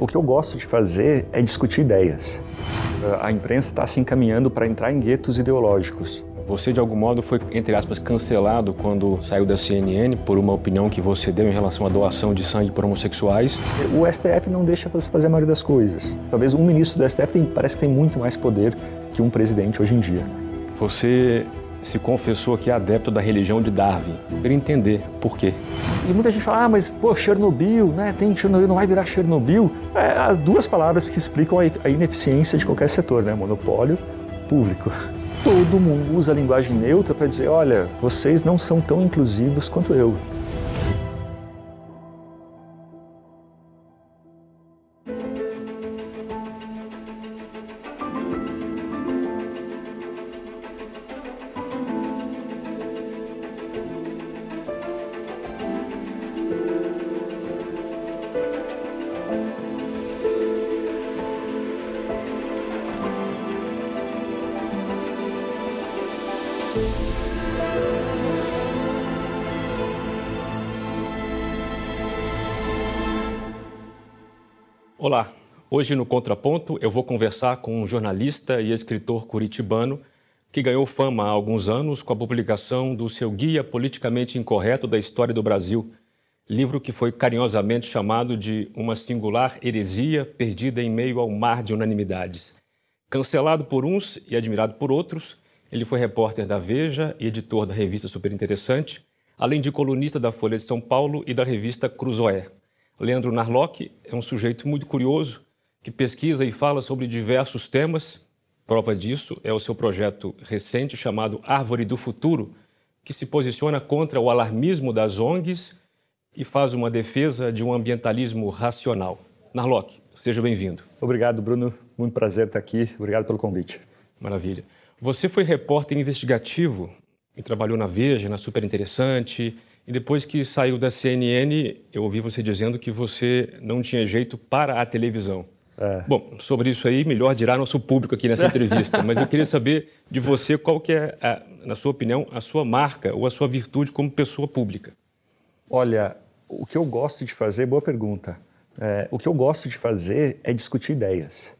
O que eu gosto de fazer é discutir ideias. A imprensa está se encaminhando para entrar em guetos ideológicos. Você, de algum modo, foi, entre aspas, cancelado quando saiu da CNN por uma opinião que você deu em relação à doação de sangue por homossexuais? O STF não deixa você fazer a maioria das coisas. Talvez um ministro do STF tem, parece que tem muito mais poder que um presidente hoje em dia. Você se confessou que é adepto da religião de Darwin. Queria entender por quê. E muita gente fala, ah, mas pô, Chernobyl, né? Tem Chernobyl, não vai virar Chernobyl. É, as duas palavras que explicam a ineficiência de qualquer setor, né? Monopólio público. Todo mundo usa a linguagem neutra para dizer, olha, vocês não são tão inclusivos quanto eu. Hoje no Contraponto eu vou conversar com um jornalista e escritor curitibano que ganhou fama há alguns anos com a publicação do seu Guia Politicamente Incorreto da História do Brasil, livro que foi carinhosamente chamado de Uma Singular Heresia Perdida em Meio ao Mar de Unanimidades. Cancelado por uns e admirado por outros, ele foi repórter da Veja e editor da revista Super Interessante, além de colunista da Folha de São Paulo e da revista Cruzoé. Leandro Narlock é um sujeito muito curioso que pesquisa e fala sobre diversos temas. Prova disso é o seu projeto recente chamado Árvore do Futuro, que se posiciona contra o alarmismo das ONGs e faz uma defesa de um ambientalismo racional. Narlock, seja bem-vindo. Obrigado, Bruno. Muito prazer estar aqui. Obrigado pelo convite. Maravilha. Você foi repórter investigativo e trabalhou na Veja, na Super Interessante. E depois que saiu da CNN, eu ouvi você dizendo que você não tinha jeito para a televisão. É. Bom, sobre isso aí, melhor dirá nosso público aqui nessa entrevista. Mas eu queria saber de você qual que é, a, na sua opinião, a sua marca ou a sua virtude como pessoa pública. Olha, o que eu gosto de fazer, boa pergunta. É, o que eu gosto de fazer é discutir ideias.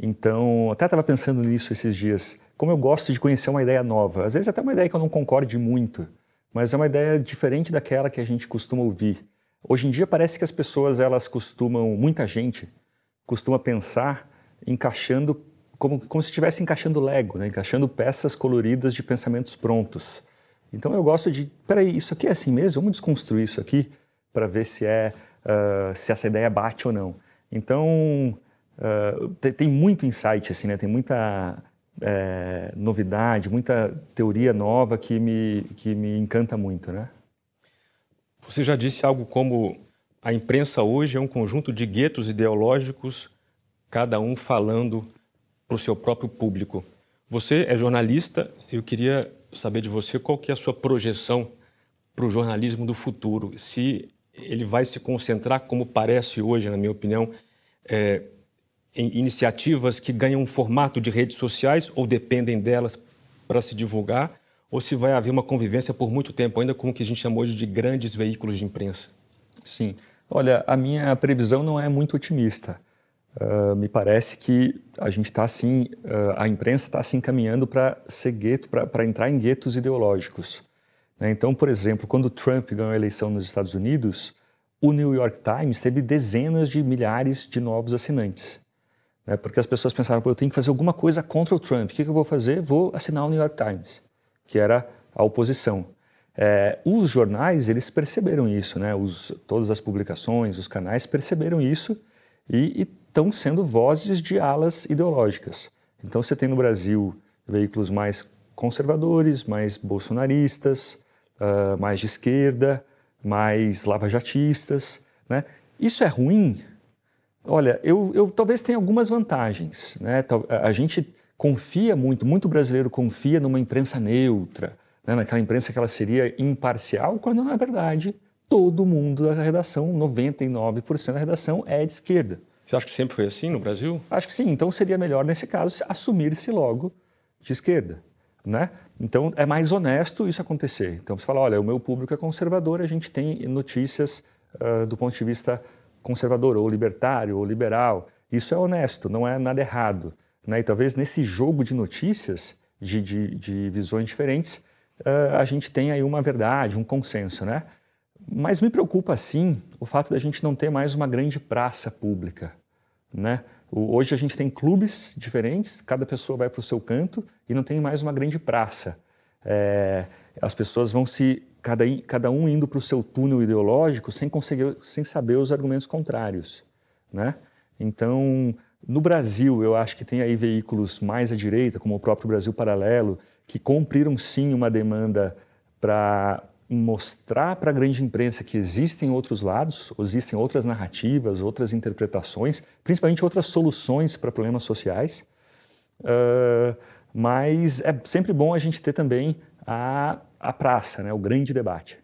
Então, até estava pensando nisso esses dias. Como eu gosto de conhecer uma ideia nova, às vezes até uma ideia que eu não concorde muito, mas é uma ideia diferente daquela que a gente costuma ouvir. Hoje em dia parece que as pessoas elas costumam, muita gente costuma pensar encaixando como, como se estivesse encaixando Lego, né? encaixando peças coloridas de pensamentos prontos. Então eu gosto de, peraí, isso aqui é assim mesmo? Vamos desconstruir isso aqui para ver se é uh, se essa ideia bate ou não. Então Uh, tem, tem, muito insight, assim, né? Tem muita é, novidade, muita teoria nova que me, que me encanta muito, né? Você já disse algo como a imprensa hoje é um conjunto de guetos ideológicos, cada um falando para o seu próprio público. Você é jornalista, eu queria saber de você qual que é a sua projeção para o jornalismo do futuro. Se ele vai se concentrar, como parece hoje, na minha opinião, é, em iniciativas que ganham um formato de redes sociais ou dependem delas para se divulgar, ou se vai haver uma convivência por muito tempo ainda com o que a gente chama hoje de grandes veículos de imprensa? Sim. Olha, a minha previsão não é muito otimista. Uh, me parece que a gente está assim, uh, a imprensa está se encaminhando para ser gueto, para entrar em guetos ideológicos. Né? Então, por exemplo, quando Trump ganhou a eleição nos Estados Unidos, o New York Times teve dezenas de milhares de novos assinantes. Né? Porque as pessoas pensavam, eu tenho que fazer alguma coisa contra o Trump. O que, que eu vou fazer? Vou assinar o New York Times, que era a oposição. É, os jornais, eles perceberam isso, né? Os, todas as publicações, os canais perceberam isso e estão sendo vozes de alas ideológicas. Então você tem no Brasil veículos mais conservadores, mais bolsonaristas, uh, mais de esquerda, mais lavajatistas, né? Isso é ruim? Olha, eu, eu talvez tenha algumas vantagens. Né? A gente confia muito, muito brasileiro confia numa imprensa neutra, né? naquela imprensa que ela seria imparcial, quando na verdade todo mundo da redação, 99% da redação é de esquerda. Você acha que sempre foi assim no Brasil? Acho que sim. Então seria melhor, nesse caso, assumir-se logo de esquerda. Né? Então é mais honesto isso acontecer. Então você fala, olha, o meu público é conservador, a gente tem notícias uh, do ponto de vista conservador, ou libertário, ou liberal. Isso é honesto, não é nada errado. Né? E talvez nesse jogo de notícias, de, de, de visões diferentes, uh, a gente tenha aí uma verdade, um consenso. Né? Mas me preocupa, sim, o fato da gente não ter mais uma grande praça pública. Né? Hoje a gente tem clubes diferentes, cada pessoa vai para o seu canto e não tem mais uma grande praça. É, as pessoas vão se cada, cada um indo para o seu túnel ideológico sem conseguir, sem saber os argumentos contrários, né? Então, no Brasil, eu acho que tem aí veículos mais à direita, como o próprio Brasil Paralelo, que cumpriram sim uma demanda para mostrar para a grande imprensa que existem outros lados, existem outras narrativas, outras interpretações, principalmente outras soluções para problemas sociais. Uh, mas é sempre bom a gente ter também a, a praça, né, o grande debate.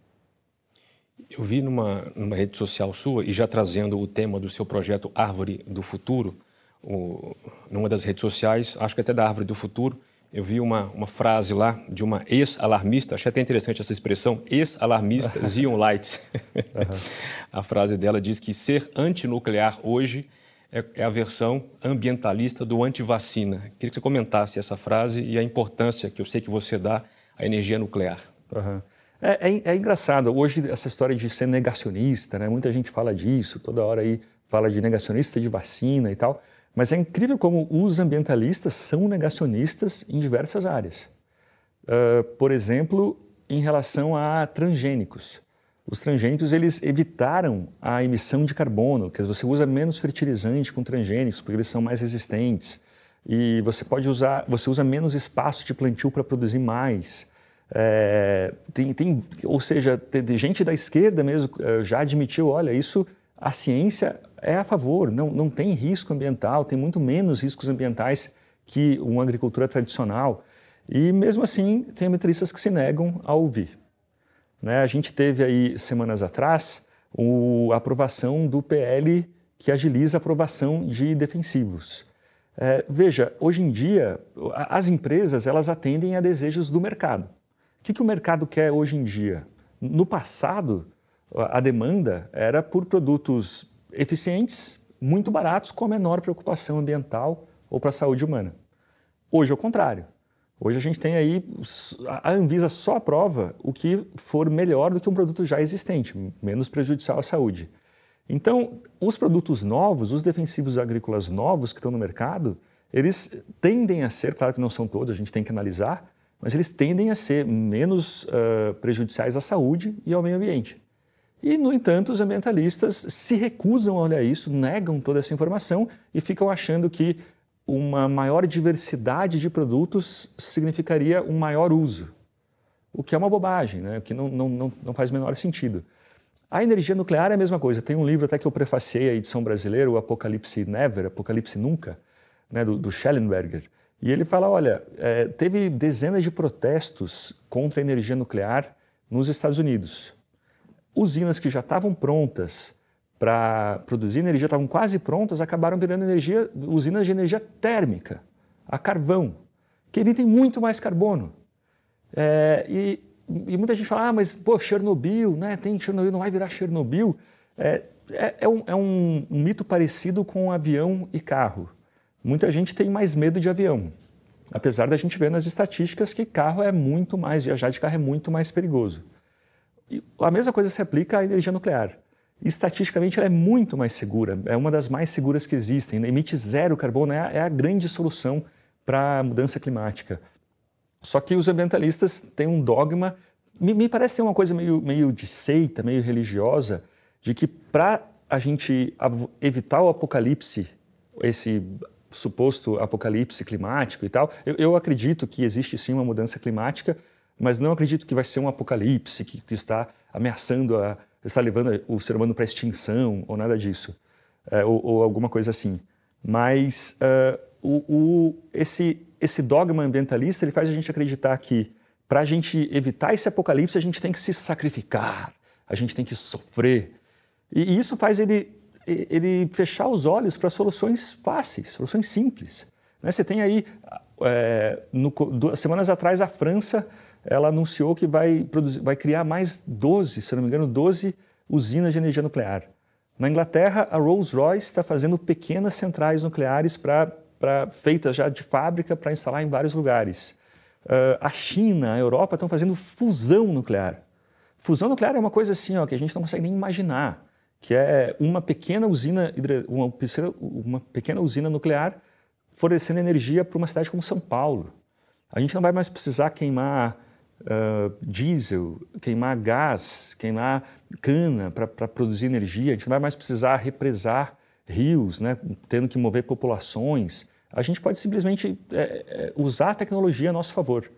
Eu vi numa, numa rede social sua, e já trazendo o tema do seu projeto Árvore do Futuro, o, numa das redes sociais, acho que até da Árvore do Futuro, eu vi uma, uma frase lá de uma ex-alarmista, achei até interessante essa expressão, ex-alarmista Zion Lights. Uhum. a frase dela diz que ser antinuclear hoje é, é, a versão ambientalista do antivacina. Queria que você comentasse essa frase e a importância que eu sei que você dá à energia nuclear. Uhum. É, é, é, engraçado, hoje essa história de ser negacionista, né? muita gente fala disso, toda hora aí fala de negacionista de vacina e tal, mas é incrível como os ambientalistas são negacionistas em diversas áreas. Uh, por exemplo, em relação a transgênicos. Os transgênicos eles evitaram a emissão de carbono, que você usa menos fertilizante com transgênicos porque eles são mais resistentes e você pode usar, você usa menos espaço de plantio para produzir mais. É, tem, tem, ou seja, tem, gente da esquerda mesmo é, já admitiu, olha, isso a ciência é a favor, não, não tem risco ambiental, tem muito menos riscos ambientais que uma agricultura tradicional. E mesmo assim, tem ambientalistas que se negam a ouvir. Né? A gente teve aí, semanas atrás, o, a aprovação do PL que agiliza a aprovação de defensivos. É, veja, hoje em dia, as empresas elas atendem a desejos do mercado que, que o mercado quer hoje em dia? No passado, a demanda era por produtos eficientes, muito baratos, com a menor preocupação ambiental ou para a saúde humana. Hoje é o contrário. Hoje a gente tem aí, a Anvisa só aprova o que for melhor do que um produto já existente, menos prejudicial à saúde. Então, os produtos novos, os defensivos agrícolas novos que estão no mercado, eles tendem a ser, claro que não são todos, a gente tem que analisar, mas eles tendem a ser menos uh, prejudiciais à saúde e ao meio ambiente. E, no entanto, os ambientalistas se recusam a olhar isso, negam toda essa informação e ficam achando que uma maior diversidade de produtos significaria um maior uso, o que é uma bobagem, né? o que não, não, não, não faz o menor sentido. A energia nuclear é a mesma coisa. Tem um livro até que eu prefacei a edição brasileira, o Apocalipse Never, Apocalipse Nunca, né, do, do Schellenberger. E ele fala: olha, é, teve dezenas de protestos contra a energia nuclear nos Estados Unidos. Usinas que já estavam prontas para produzir energia, estavam quase prontas, acabaram virando energia, usinas de energia térmica, a carvão, que emitem muito mais carbono. É, e, e, muita gente fala, ah, mas pô, Chernobyl, né? Tem Chernobyl, não vai virar Chernobyl. É, é, é, um, é um, um mito parecido com avião e carro. Muita gente tem mais medo de avião, apesar da gente ver nas estatísticas que carro é muito mais, viajar de carro é muito mais perigoso. A mesma coisa se aplica à energia nuclear. Estatisticamente, ela é muito mais segura, é uma das mais seguras que existem. Emite zero carbono, é a, é grande solução para a mudança climática. Só que os ambientalistas têm um dogma, me, me parece ser uma coisa meio, meio de seita, meio religiosa, de que para a gente evitar o apocalipse, esse suposto apocalipse climático e tal. Eu, eu, acredito que existe sim uma mudança climática, mas não acredito que vai ser um apocalipse que, está ameaçando, a, está levando o ser humano para extinção ou nada disso, é, ou, ou, alguma coisa assim. Mas uh, o, o, esse, esse dogma ambientalista ele faz a gente acreditar que para a gente evitar esse apocalipse a gente tem que se sacrificar, a gente tem que sofrer. E, e isso faz ele ele fechar os olhos para soluções fáceis, soluções simples. Né? Você tem aí, é, no, duas semanas atrás, a França ela anunciou que vai, produzir, vai criar mais 12, se não me engano, 12 usinas de energia nuclear. Na Inglaterra, a Rolls-Royce está fazendo pequenas centrais nucleares pra, feitas já de fábrica para instalar em vários lugares. Uh, a China, a Europa estão fazendo fusão nuclear. Fusão nuclear é uma coisa assim ó, que a gente não consegue nem imaginar, que é uma pequena usina, uma, uma pequena usina nuclear fornecendo energia para uma cidade como São Paulo. A gente não vai mais precisar queimar uh, diesel, queimar gás, queimar cana para produzir energia. A gente não vai mais precisar represar rios, né, tendo que mover populações. A gente pode simplesmente é, é, usar a tecnologia a nosso favor.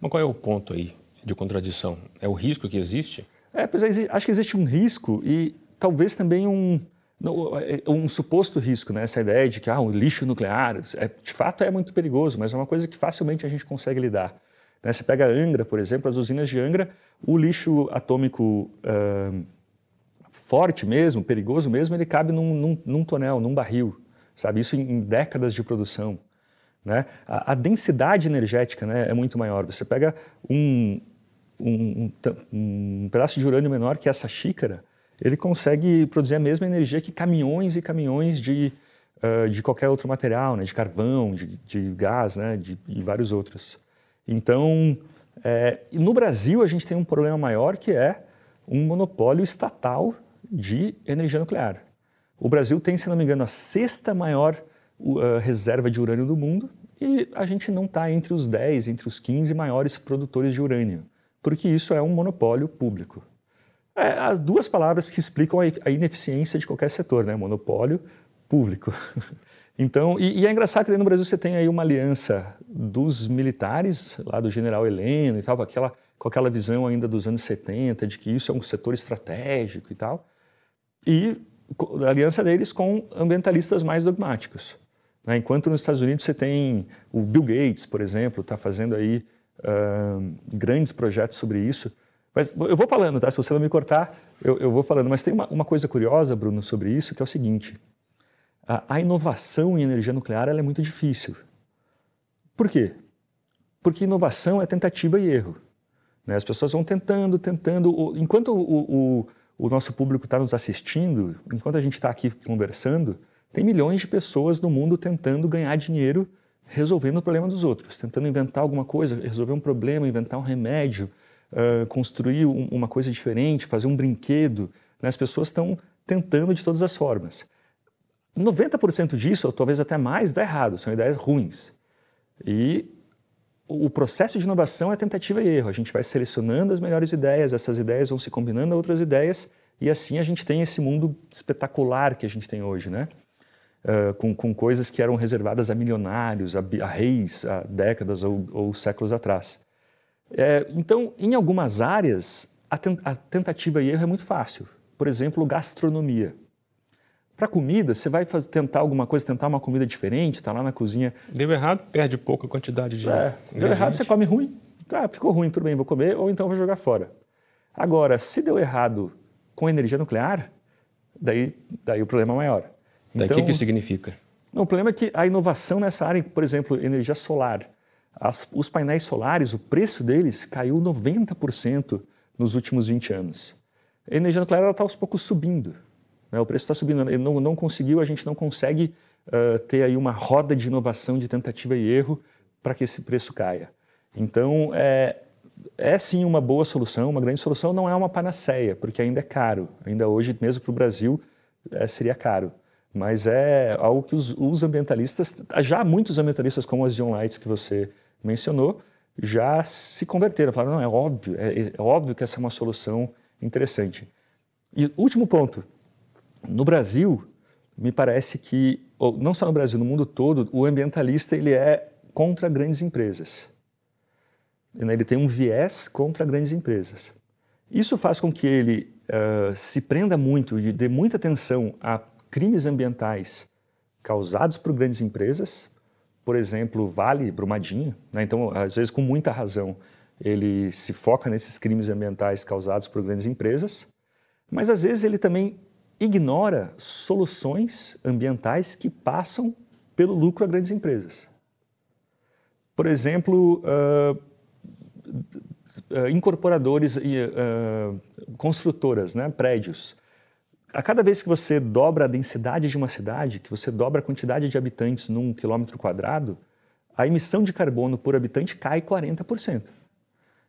Mas qual é o ponto aí de contradição? É o risco que existe? É, pois é, acho que existe um risco e talvez também um, é, um suposto risco, né? essa ideia de que ah, um lixo nuclear, é, de fato é muito perigoso, mas é uma coisa que facilmente a gente consegue lidar. Né? Você pega Angra, por exemplo, as usinas de Angra, o lixo atômico uh, forte mesmo, perigoso mesmo, ele cabe num, num, num, tonel, num barril, sabe? Isso em, décadas de produção. Né? A, a, densidade energética né, é muito maior. Você pega um, um, um, pedaço de urânio menor que essa xícara, ele consegue produzir a mesma energia que caminhões e caminhões de, uh, de qualquer outro material, né, de carvão, de, de gás né, de, e vários outros. Então, é, no Brasil, a gente tem um problema maior que é um monopólio estatal de energia nuclear. O Brasil tem, se não me engano, a sexta maior uh, reserva de urânio do mundo e a gente não está entre os 10, entre os 15 maiores produtores de urânio, porque isso é um monopólio público. É, as duas palavras que explicam a ineficiência de qualquer setor, né? Monopólio público. Então, e, e, é engraçado que no Brasil você tem aí uma aliança dos militares, lá do general Heleno e tal, com aquela, com aquela visão ainda dos anos 70 de que isso é um setor estratégico e tal, e a aliança deles com ambientalistas mais dogmáticos. Né? Enquanto nos Estados Unidos você tem o Bill Gates, por exemplo, está fazendo aí uh, grandes projetos sobre isso. Mas eu vou falando, tá? Se você não me cortar, eu, eu vou falando. Mas tem uma, uma, coisa curiosa, Bruno, sobre isso, que é o seguinte: a, a inovação em energia nuclear é muito difícil. Por quê? Porque inovação é tentativa e erro. Né? As pessoas vão tentando, tentando. Enquanto o, o, o nosso público está nos assistindo, enquanto a gente está aqui conversando, tem milhões de pessoas no mundo tentando ganhar dinheiro resolvendo o problema dos outros, tentando inventar alguma coisa, resolver um problema, inventar um remédio, uh, construir um, uma coisa diferente, fazer um brinquedo. Né? As pessoas estão tentando de todas as formas. 90% disso, ou talvez até mais, dá errado, são ideias ruins. E o processo de inovação é tentativa e erro. A gente vai selecionando as melhores ideias, essas ideias vão se combinando a outras ideias, e assim a gente tem esse mundo espetacular que a gente tem hoje, né? Uh, com, com, coisas que eram reservadas a milionários, a, a reis, há décadas ou, ou séculos atrás. É, então, em algumas áreas, a, a tentativa e erro é muito fácil. Por exemplo, gastronomia. Para comida, você vai fazer, tentar alguma coisa, tentar uma comida diferente, está lá na cozinha. Deu errado, perde pouco a quantidade de. É, deu errado, você come ruim. Ah, ficou ruim, tudo bem, vou comer, ou então vou jogar fora. Agora, se deu errado com energia nuclear, daí, daí o problema é maior. Daí o então, que, que significa? Não, o problema é que a inovação nessa área, por exemplo, energia solar, as, os painéis solares, o preço deles caiu 90% nos últimos 20 anos. A energia nuclear está aos poucos subindo. Né? O preço está subindo. Ele não, não conseguiu, a gente não consegue uh, ter aí uma roda de inovação, de tentativa e erro para que esse preço caia. Então, é, é sim uma boa solução, uma grande solução, não é uma panaceia, porque ainda é caro. Ainda hoje, mesmo para o Brasil, é, seria caro. Mas é algo que os, os, ambientalistas, já muitos ambientalistas, como as John Lights que você mencionou, já se converteram. Falaram, não, é óbvio, é, é óbvio que essa é uma solução interessante. E último ponto, no Brasil, me parece que, não só no Brasil, no mundo todo, o ambientalista ele é contra grandes empresas. Ele tem um viés contra grandes empresas. Isso faz com que ele uh, se prenda muito e dê muita atenção a crimes ambientais causados por grandes empresas, por exemplo, Vale, Brumadinho. Né? Então, às vezes, com muita razão, ele se foca nesses crimes ambientais causados por grandes empresas, mas às vezes ele também ignora soluções ambientais que passam pelo lucro a grandes empresas. Por exemplo, uh, uh, incorporadores e uh, construtoras, né, prédios. a cada vez que você dobra a densidade de uma cidade, que você dobra a quantidade de habitantes num quilômetro quadrado, a emissão de carbono por habitante cai 40%.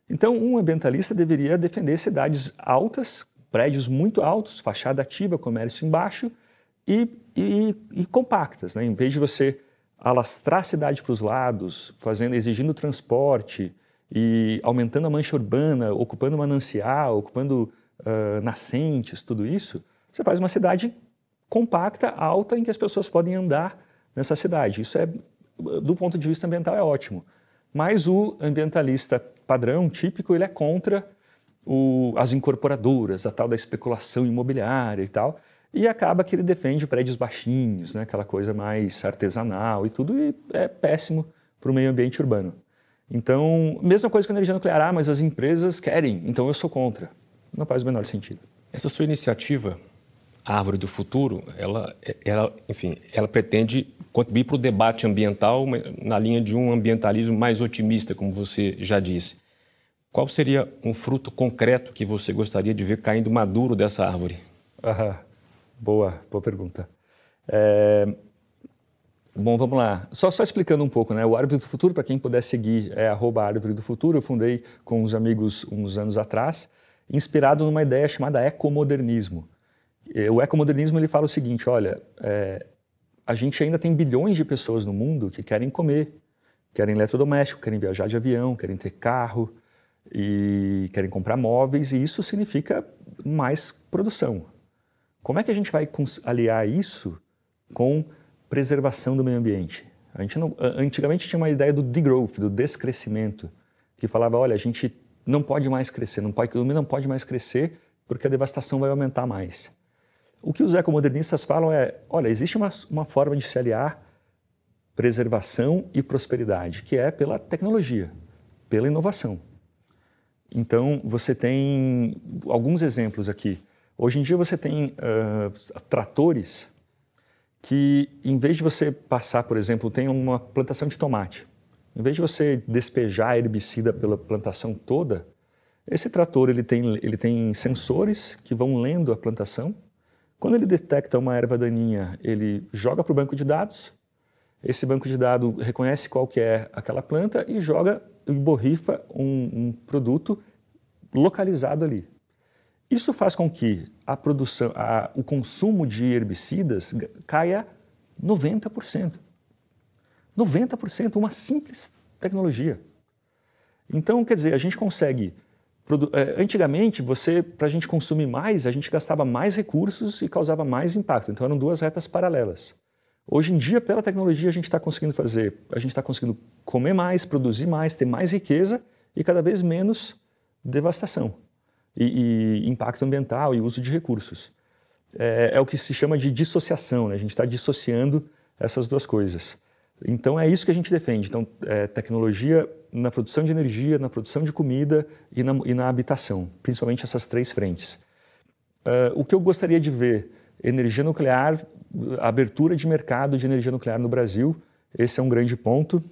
Então, um ambientalista deveria defender cidades altas, prédios muito altos, fachada ativa, comércio embaixo e, e, e compactas. Né? Em vez de você alastrar a cidade para os lados, fazendo, exigindo transporte e aumentando a mancha urbana, ocupando manancial, ocupando uh, nascentes, tudo isso, você faz uma cidade compacta, alta, em que as pessoas podem andar nessa cidade. Isso é, do ponto de vista ambiental, é ótimo. Mas o ambientalista padrão, típico, ele é contra o, as incorporadoras, a tal da especulação imobiliária e tal, e acaba que ele defende prédios baixinhos, né, aquela coisa mais artesanal e tudo, e é péssimo para o meio ambiente urbano. Então, mesma coisa com a energia nuclear, ah, mas as empresas querem, então eu sou contra. Não faz o menor sentido. Essa sua iniciativa a árvore do futuro, ela, ela, enfim, ela pretende contribuir para o debate ambiental na linha de um ambientalismo mais otimista, como você já disse. Qual seria um fruto concreto que você gostaria de ver caindo maduro dessa árvore? Aham. Boa, boa pergunta. É... Bom, vamos lá. Só, só explicando um pouco, né? O Árvore do Futuro, para quem puder seguir, é arroba Árvore do Futuro. Eu fundei com uns amigos uns anos atrás, inspirado numa ideia chamada ecomodernismo. O ecomodernismo ele fala o seguinte: olha, é, a gente ainda tem bilhões de pessoas no mundo que querem comer, querem eletrodoméstico, querem viajar de avião, querem ter carro e querem comprar móveis, e isso significa mais produção. Como é que a gente vai aliar isso com preservação do meio ambiente? A gente não, antigamente tinha uma ideia do degrowth, do descrescimento, que falava, olha, a gente não pode mais crescer, não pode, não pode mais crescer porque a devastação vai aumentar mais. O que os ecomodernistas falam é: olha, existe uma, uma forma de se aliar preservação e prosperidade, que é pela tecnologia, pela inovação. Então, você tem alguns exemplos aqui. Hoje em dia, você tem uh, tratores que, em vez de você passar, por exemplo, tem uma plantação de tomate. Em vez de você despejar herbicida pela plantação toda, esse trator ele tem, ele tem sensores que vão lendo a plantação quando ele detecta uma erva daninha, ele joga para o banco de dados, esse banco de dados reconhece qual que é aquela planta e joga e borrifa um, um produto localizado ali. Isso faz com que a produção, a, o consumo de herbicidas caia 90%. 90%, uma simples tecnologia. Então, quer dizer, a gente consegue é, antigamente, você, para a gente consumir mais, a gente gastava mais recursos e causava mais impacto. Então eram duas retas paralelas. Hoje em dia, pela tecnologia, a gente está conseguindo fazer, a gente está conseguindo comer mais, produzir mais, ter mais riqueza e cada vez menos devastação e, e impacto ambiental e uso de recursos. É, é, o que se chama de dissociação, né? a gente está dissociando essas duas coisas. Então é isso que a gente defende. Então, é, tecnologia na produção de energia, na produção de comida e na, e na habitação, principalmente essas três frentes. Uh, o que eu gostaria de ver, energia nuclear, abertura de mercado de energia nuclear no Brasil, esse é um grande ponto.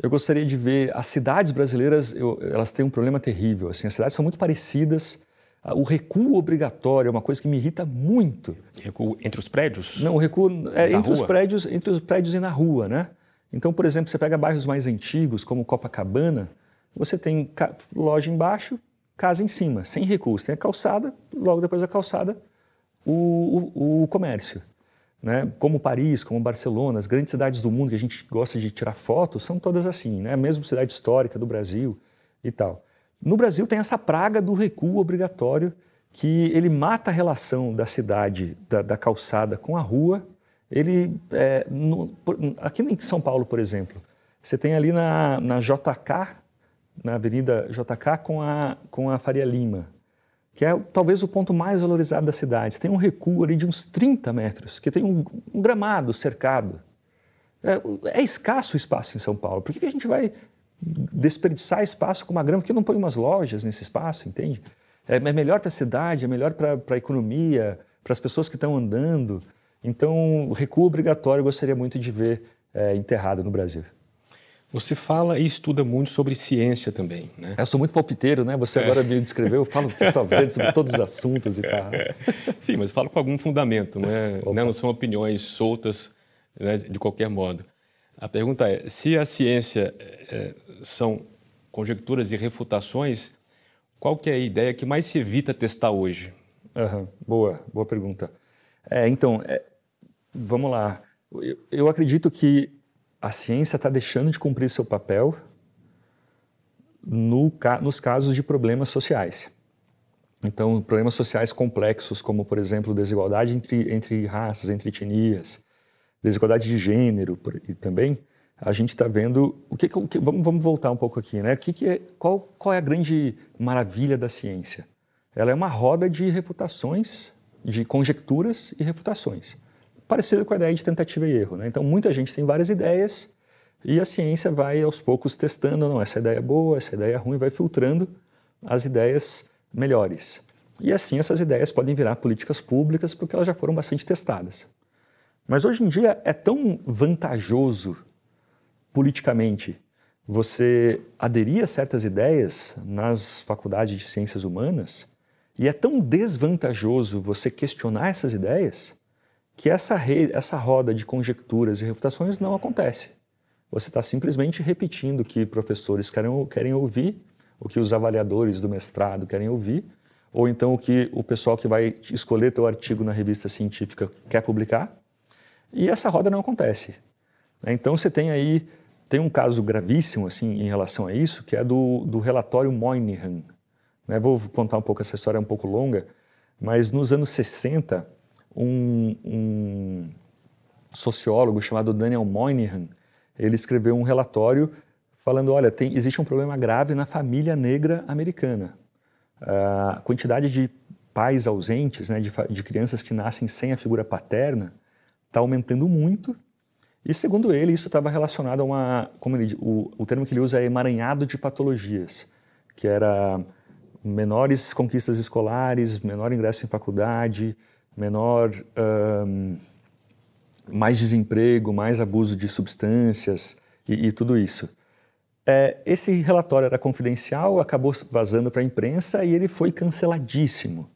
Eu gostaria de ver as cidades brasileiras, eu, elas têm um problema terrível. Assim, as cidades são muito parecidas. O recuo obrigatório é uma coisa que me irrita muito. Recuo entre os prédios? Não, o recuo é entre os prédios, entre os prédios e na rua, né? Então, por exemplo, você pega bairros mais antigos, como Copacabana, você tem loja embaixo, casa em cima, sem recurso. Tem a calçada, logo depois da calçada, o, o, o comércio. Né? Como Paris, como Barcelona, as grandes cidades do mundo que a gente gosta de tirar fotos, são todas assim, né? mesmo cidade histórica do Brasil e tal. No Brasil tem essa praga do recuo obrigatório que ele mata a relação da cidade, da, da calçada com a rua ele, é, no, aqui em São Paulo, por exemplo, você tem ali na, na JK, na Avenida JK com a, com a Faria Lima, que é talvez o ponto mais valorizado da cidade. Tem um recuo ali de uns 30 metros, que tem um, um gramado cercado. É, é, escasso o espaço em São Paulo. Por que, que a gente vai desperdiçar espaço com uma grama? Por que não põe umas lojas nesse espaço, entende? É, é melhor para a cidade, é melhor para a economia, para as pessoas que estão andando. Então, recuo obrigatório eu gostaria muito de ver é, enterrado no Brasil. Você fala e estuda muito sobre ciência também, né? Eu sou muito palpiteiro, né? Você é. agora me descreveu, eu falo sobre todos os assuntos e tal. Sim, mas falo com algum fundamento, não, é, né? não são opiniões soltas né? de qualquer modo. A pergunta é, se a ciência é, são conjecturas e refutações, qual que é a ideia que mais se evita testar hoje? Uhum. Boa, boa pergunta. É, então, é, vamos lá. Eu, eu acredito que a ciência está deixando de cumprir seu papel no, nos casos de problemas sociais. Então, problemas sociais complexos, como, por exemplo, desigualdade entre, entre raças, entre etnias, desigualdade de gênero por, e também, a gente está vendo... O que, o que, vamos, vamos voltar um pouco aqui, né? O que, que é, qual, qual é a grande maravilha da ciência? Ela é uma roda de refutações, de conjecturas e refutações parecido com a ideia de tentativa e erro. Né? Então, muita gente tem várias ideias e a ciência vai aos poucos testando, não, essa ideia é boa, essa ideia é ruim, vai filtrando as ideias melhores. E assim essas ideias podem virar políticas públicas porque elas já foram bastante testadas. Mas hoje em dia é tão vantajoso politicamente você aderir a certas ideias nas faculdades de ciências humanas e é tão desvantajoso você questionar essas ideias que essa, rede, essa roda de conjecturas e refutações não acontece. Você está simplesmente repetindo o que professores querem, querem ouvir, o que os avaliadores do mestrado querem ouvir, ou então o que o pessoal que vai escolher teu artigo na revista científica quer publicar, e essa roda não acontece. Então você tem aí, tem um caso gravíssimo assim em relação a isso, que é do, do relatório Moynihan. Né? Vou contar um pouco, essa história é um pouco longa, mas nos anos 60, um, um sociólogo chamado Daniel Moynihan, ele escreveu um relatório falando, olha, tem, existe um problema grave na família negra americana. A quantidade de pais ausentes, né, de, de crianças que nascem sem a figura paterna, está aumentando muito. E segundo ele, isso estava relacionado a uma, como ele, o, o termo que ele usa é emaranhado de patologias, que era menores conquistas escolares, menor ingresso em faculdade, menor, um, mais desemprego, mais abuso de substâncias e, e tudo isso. É, esse relatório era confidencial, acabou vazando para a imprensa e ele foi canceladíssimo.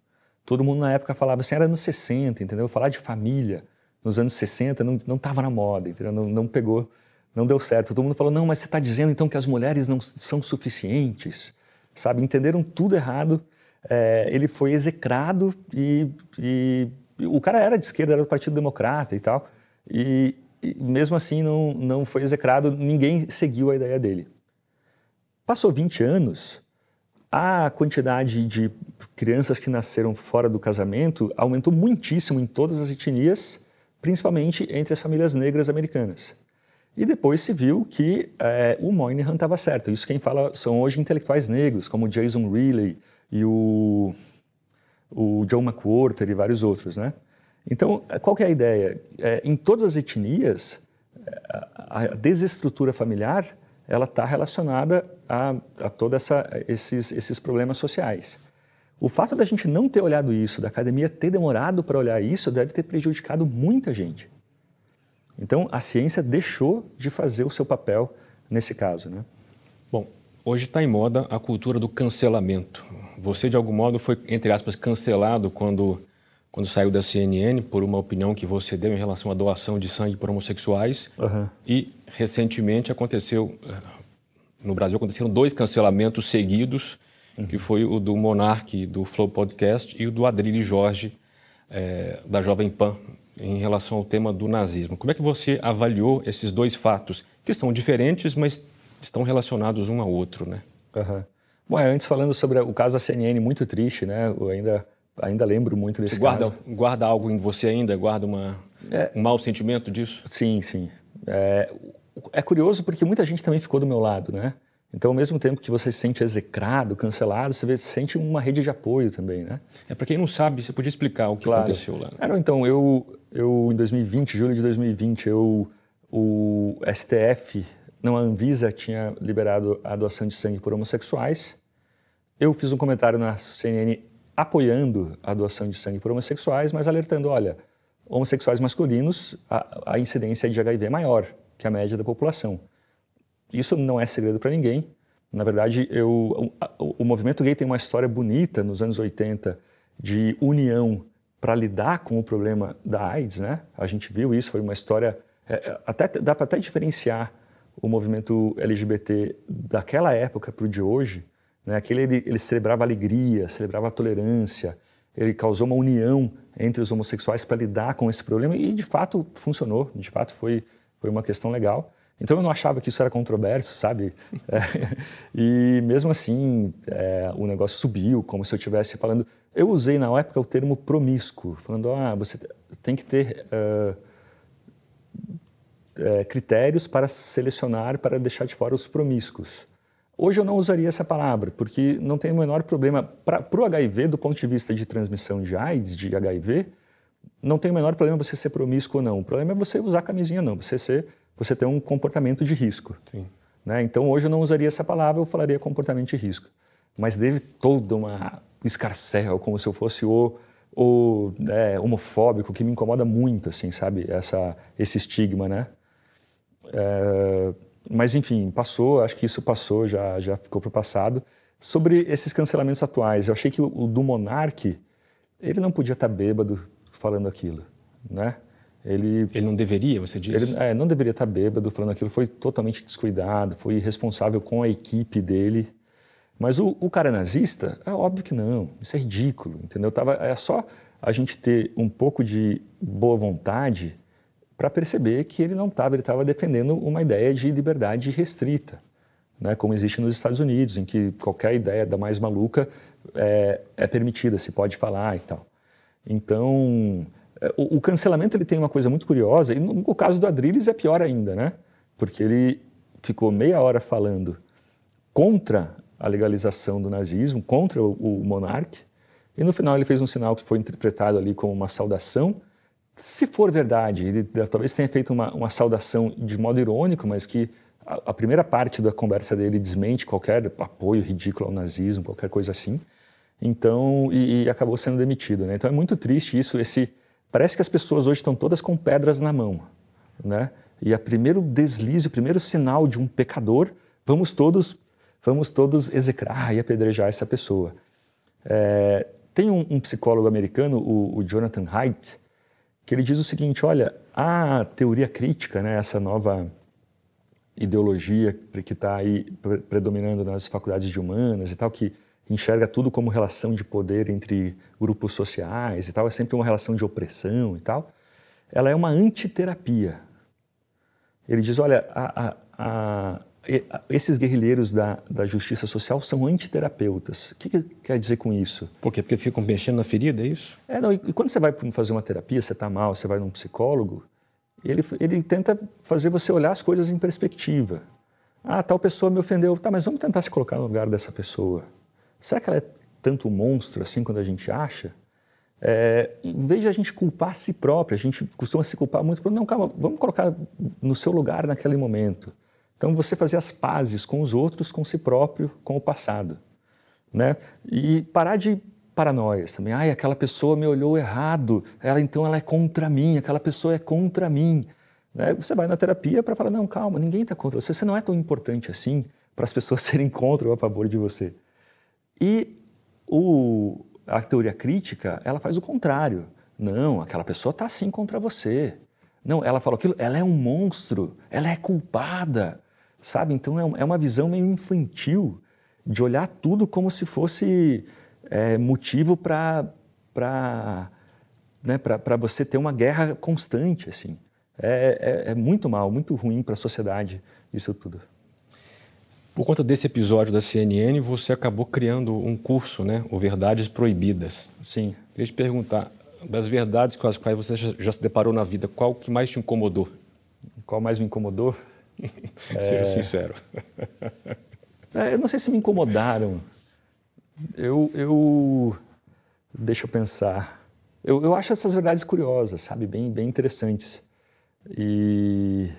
Todo mundo na época falava assim, era nos 60, entendeu? Falar de família nos anos 60 não estava na moda, entendeu? Não, não pegou, não deu certo. Todo mundo falou, não, mas você está dizendo então que as mulheres não são suficientes, sabe? Entenderam tudo errado é, ele foi execrado e, e, o cara era de esquerda, era do Partido Democrata e tal, e, e mesmo assim não, não foi execrado, ninguém seguiu a ideia dele. Passou 20 anos, a quantidade de crianças que nasceram fora do casamento aumentou muitíssimo em todas as etnias, principalmente entre as famílias negras americanas. E depois se viu que é, o Moynihan estava certo. Isso quem fala são hoje intelectuais negros, como Jason Riley, e o, o John McWhorter e vários outros, né? Então, qual que é a ideia? É, em todas as etnias, a, desestrutura familiar ela está relacionada a, a todos esses, esses problemas sociais. O fato da gente não ter olhado isso, da academia ter demorado para olhar isso, deve ter prejudicado muita gente. Então, a ciência deixou de fazer o seu papel nesse caso. Né? Bom, hoje está em moda a cultura do cancelamento. Você, de algum modo, foi, entre aspas, cancelado quando, quando saiu da CNN por uma opinião que você deu em relação à doação de sangue por homossexuais. Uhum. E, recentemente, aconteceu, eh, no Brasil, aconteceram dois cancelamentos seguidos, uhum. que foi o do Monark, do Flow Podcast, e o do Adrilho Jorge, é, da Jovem Pan, em relação ao tema do nazismo. Como é que você avaliou esses dois fatos, que são diferentes, mas estão relacionados um ao outro, né? Uhum. Bom, é, antes falando sobre o caso da CNN, muito triste, né? Eu ainda, ainda lembro muito desse você guarda, caso. Guarda algo em você ainda? Guarda uma, é, um mau sentimento disso? Sim, sim. É, é curioso porque muita gente também ficou do meu lado, né? Então, ao mesmo tempo que você se sente execrado, cancelado, você sente uma rede de apoio também, né? É, para quem não sabe, você podia explicar o que claro. aconteceu lá. É, não, então, eu, eu, em 2020, julho de 2020, eu, o STF, não, a Anvisa tinha liberado a doação de sangue por homossexuais eu fiz um comentário na CNN apoiando a doação de sangue por homossexuais, mas alertando, olha, homossexuais masculinos, a, a incidência de HIV é maior que a média da população. isso não é segredo para ninguém. Na verdade, eu, o, o, movimento gay tem uma história bonita nos anos 80 de união para lidar com o problema da AIDS, né? A gente viu isso, foi uma história é, é até dá para até diferenciar o movimento LGBT daquela época para o de hoje, né? Aquele ele, ele celebrava alegria, celebrava a tolerância, ele causou uma união entre os homossexuais para lidar com esse problema e de fato funcionou, de fato foi foi uma questão legal. Então eu não achava que isso era controverso, sabe? É, e mesmo assim, é, o negócio subiu, como se eu estivesse falando. Eu usei na época o termo promíscuo, falando: ah, você tem que ter uh, critérios para selecionar, para deixar de fora os promíscuos. Hoje eu não usaria essa palavra, porque não tem o menor problema. Para o HIV, do ponto de vista de transmissão de AIDS, de HIV, não tem o menor problema você ser promíscuo ou não. O problema é você usar camisinha, não. Você ser você tem um comportamento de risco. Sim. Né? Então, hoje eu não usaria essa palavra, eu falaria comportamento de risco. Mas teve toda uma escarcel, como se eu fosse o, o é, homofóbico, que me incomoda muito, assim, sabe? Essa, esse estigma, né? É, mas, enfim, passou, acho que isso passou, já, já ficou para o passado. Sobre esses cancelamentos atuais, eu achei que o, o do Monarque, ele não podia estar tá bêbado falando aquilo, né? Ele, ele não deveria, você disse? Ele é, não deveria estar bêbado falando aquilo, foi totalmente descuidado, foi irresponsável com a equipe dele. Mas o, o cara nazista, é óbvio que não, isso é ridículo, entendeu? Tava, é só a gente ter um pouco de boa vontade para perceber que ele não estava, ele estava defendendo uma ideia de liberdade restrita, né? como existe nos Estados Unidos, em que qualquer ideia da mais maluca é, é permitida, se pode falar e tal. Então, é, o, o, cancelamento ele tem uma coisa muito curiosa, e no, no caso do Adrilles é pior ainda, né? Porque ele ficou meia hora falando contra a legalização do nazismo, contra o, o monarca, e no final ele fez um sinal que foi interpretado ali como uma saudação. Se for verdade, ele talvez tenha feito uma, uma saudação de modo irônico, mas que a, a, primeira parte da conversa dele desmente qualquer apoio ridículo ao nazismo, qualquer coisa assim. Então, e, e acabou sendo demitido. Né? Então é muito triste isso, esse Parece que as pessoas hoje estão todas com pedras na mão, né? E o primeiro deslize, o primeiro sinal de um pecador, vamos todos, vamos todos execrar e apedrejar essa pessoa. É, tem um, um, psicólogo americano, o, o, Jonathan Haidt, que ele diz o seguinte: olha, a teoria crítica, né, essa nova ideologia que está aí predominando nas faculdades de humanas e tal, que enxerga tudo como relação de poder entre grupos sociais e tal, é sempre uma relação de opressão e tal, ela é uma antiterapia. Ele diz, olha, a, a, a, esses guerrilheiros da, da justiça social são antiterapeutas. O que, que quer dizer com isso? Por quê? Porque ficam mexendo na ferida, é isso? É, não, e, e quando você vai fazer uma terapia, você está mal, você vai num psicólogo, ele, ele tenta fazer você olhar as coisas em perspectiva. Ah, tal pessoa me ofendeu. Tá, mas vamos tentar se colocar no lugar dessa pessoa. Será que ela é tanto monstro assim quando a gente acha? É, em vez de a gente culpar a si próprio, a gente costuma se culpar muito, não, calma, vamos colocar no seu lugar naquele momento. Então, você fazer as pazes com os outros, com si próprio, com o passado. Né? E parar de paranoias também. Ai, aquela pessoa me olhou errado, ela então ela é contra mim, aquela pessoa é contra mim. Né? Você vai na terapia para falar, não, calma, ninguém está contra você, você não é tão importante assim para as pessoas serem contra ou a favor de você. E o, a teoria crítica, ela faz o contrário. Não, aquela pessoa está assim contra você. Não, ela falou aquilo, ela é um monstro, ela é culpada, sabe? Então é, é uma visão meio infantil de olhar tudo como se fosse é, motivo para né, para você ter uma guerra constante, assim. É, é, é muito mal, muito ruim para a sociedade isso tudo. Por conta desse episódio da CNN, você acabou criando um curso, né? O Verdades Proibidas. Sim. Queria te perguntar, das verdades com as quais você já se deparou na vida, qual que mais te incomodou? Qual mais me incomodou? Seja é... sincero. É, eu não sei se me incomodaram. Eu, eu... deixa eu pensar. Eu, eu acho essas verdades curiosas, sabe, bem, bem interessantes. E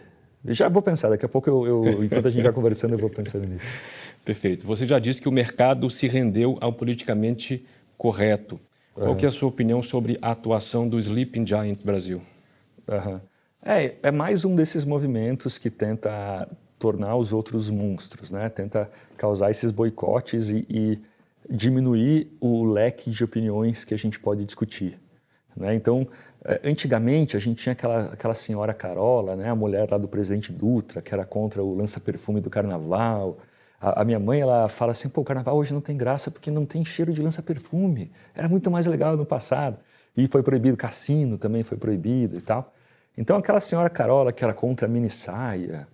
já vou pensar, daqui a pouco, eu, eu enquanto a gente vai conversando, eu vou pensando nisso. Perfeito. Você já disse que o mercado se rendeu ao politicamente correto. Qual é a sua opinião sobre a atuação do Sleeping Giant Brasil? Uhum. É, é mais um desses movimentos que tenta tornar os outros monstros, né? Tenta causar esses boicotes e, e diminuir o leque de opiniões que a gente pode discutir. Né? Então, eh, antigamente a gente tinha aquela, aquela senhora Carola, né? a mulher lá do presidente Dutra, que era contra o lança-perfume do carnaval. A, a, minha mãe ela fala assim: pô, o carnaval hoje não tem graça porque não tem cheiro de lança-perfume. Era muito mais legal no passado. E foi proibido, cassino também foi proibido e tal. Então, aquela senhora Carola que era contra a mini saia,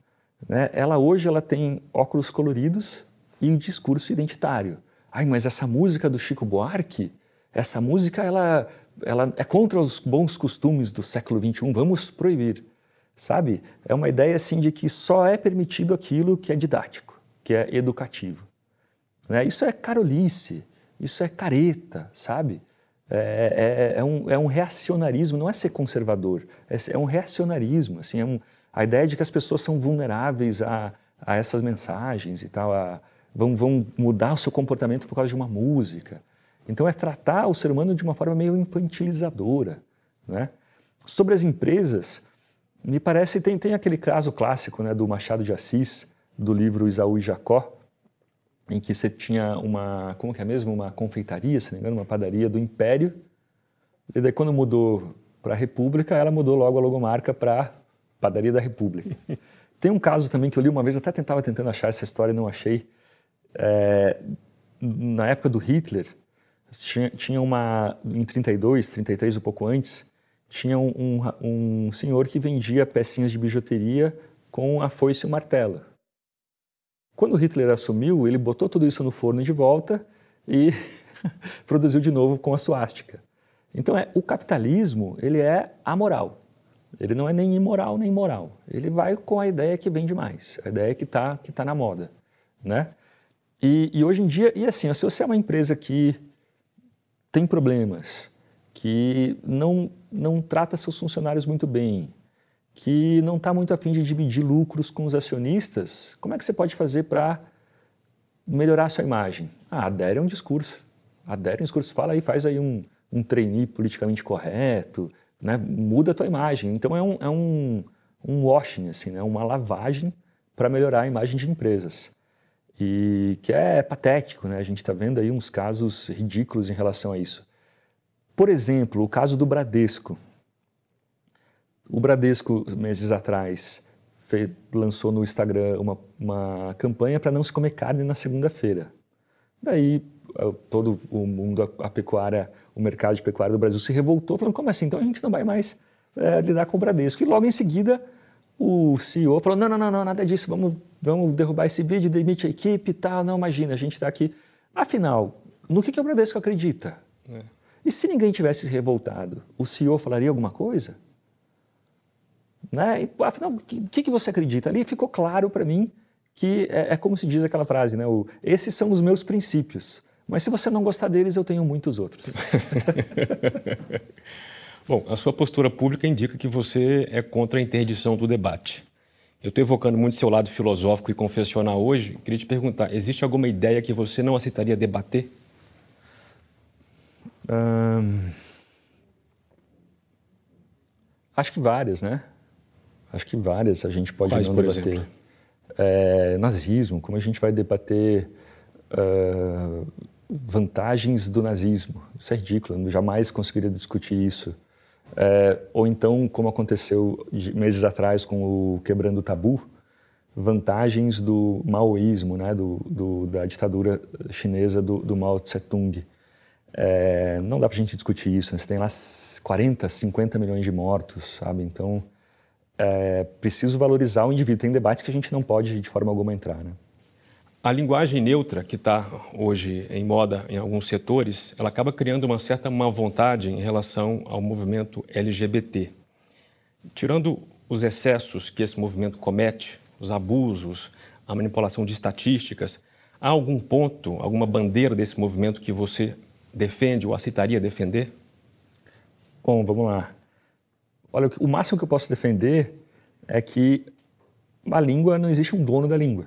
né? ela hoje ela tem óculos coloridos e um discurso identitário. Ai, mas essa música do Chico Buarque, essa música ela, ela é contra os bons costumes do século XXI, vamos proibir. Sabe? É uma ideia assim de que só é permitido aquilo que é didático, que é educativo. Né? Isso é carolice, isso é careta, sabe? É, é, é, um, é um reacionarismo, não é ser conservador, é, é um reacionarismo. Assim, é um, a ideia de que as pessoas são vulneráveis a, a essas mensagens e tal, a, vão, vão mudar o seu comportamento por causa de uma música. Então é tratar o ser humano de uma forma meio infantilizadora. Né? Sobre as empresas, me parece tem tem aquele caso clássico né, do Machado de Assis, do livro Isaú e Jacó, em que você tinha uma, como que é mesmo, uma confeitaria, se não me engano, uma padaria do Império, e daí quando mudou para a República, ela mudou logo a logomarca para Padaria da República. Tem um caso também que eu li uma vez, até tentava tentando achar essa história e não achei, é, na época do Hitler, tinha, tinha, uma, em 32, 33, um pouco antes, tinha um, um, um senhor que vendia pecinhas de bijuteria com a foice e o martelo. Quando Hitler assumiu, ele botou tudo isso no forno de volta e produziu de novo com a suástica. Então, é, o capitalismo ele é amoral. Ele não é nem imoral nem moral. Ele vai com a ideia que vende mais, a ideia que está que tá na moda, né? E, e, hoje em dia, e assim, se você é uma empresa que tem problemas, que não, não trata seus funcionários muito bem, que não está muito afim de dividir lucros com os acionistas, como é que você pode fazer para melhorar a sua imagem? Ah, adere a um discurso. Adere a um discurso, fala aí, faz aí um, um trainee politicamente correto, né? muda a tua imagem. Então é um, é um, um washing, assim, né? uma lavagem para melhorar a imagem de empresas e que é patético, né? A gente está vendo aí uns casos ridículos em relação a isso. Por exemplo, o caso do Bradesco. O Bradesco, meses atrás, fez, lançou no Instagram uma, uma campanha para não se comer carne na segunda-feira. Daí todo o mundo, a pecuária, o mercado de pecuária do Brasil se revoltou, falando: como assim? Então a gente não vai mais é, lidar com o Bradesco. E logo em seguida o CEO falou: não, não, não, não, nada disso, vamos, vamos derrubar esse vídeo, demite a equipe e tal. Não, imagina, a gente está aqui. Afinal, no que, que o Bradesco acredita? É. E se ninguém tivesse se revoltado, o CEO falaria alguma coisa? Né? E, afinal, o que, que você acredita? Ali ficou claro para mim que é, é, como se diz aquela frase, né? O, esses são os meus princípios. Mas se você não gostar deles, eu tenho muitos outros. Bom, a sua postura pública indica que você é contra a interdição do debate. Eu estou evocando muito seu lado filosófico e confessional hoje. Queria te perguntar: existe alguma ideia que você não aceitaria debater? Hum, acho que várias, né? Acho que várias a gente pode Quais, não debater. É, nazismo, como a gente vai debater uh, vantagens do nazismo? Isso é ridículo, eu jamais conseguiria discutir isso. É, ou então, como aconteceu meses atrás com o Quebrando o Tabu, vantagens do maoísmo, né, do, do da ditadura chinesa do, do Mao Tse-tung. É, não dá para a gente discutir isso, né? você tem lá 40, 50 milhões de mortos, sabe? Então, é preciso valorizar o indivíduo. Tem debates que a gente não pode, de forma alguma, entrar, né? A linguagem neutra, que está hoje em moda em alguns setores, ela acaba criando uma certa má vontade em relação ao movimento LGBT. Tirando os excessos que esse movimento comete, os abusos, a manipulação de estatísticas, há algum ponto, alguma bandeira desse movimento que você defende ou aceitaria defender? Bom, vamos lá. Olha, o máximo que eu posso defender é que a língua não existe um dono da língua.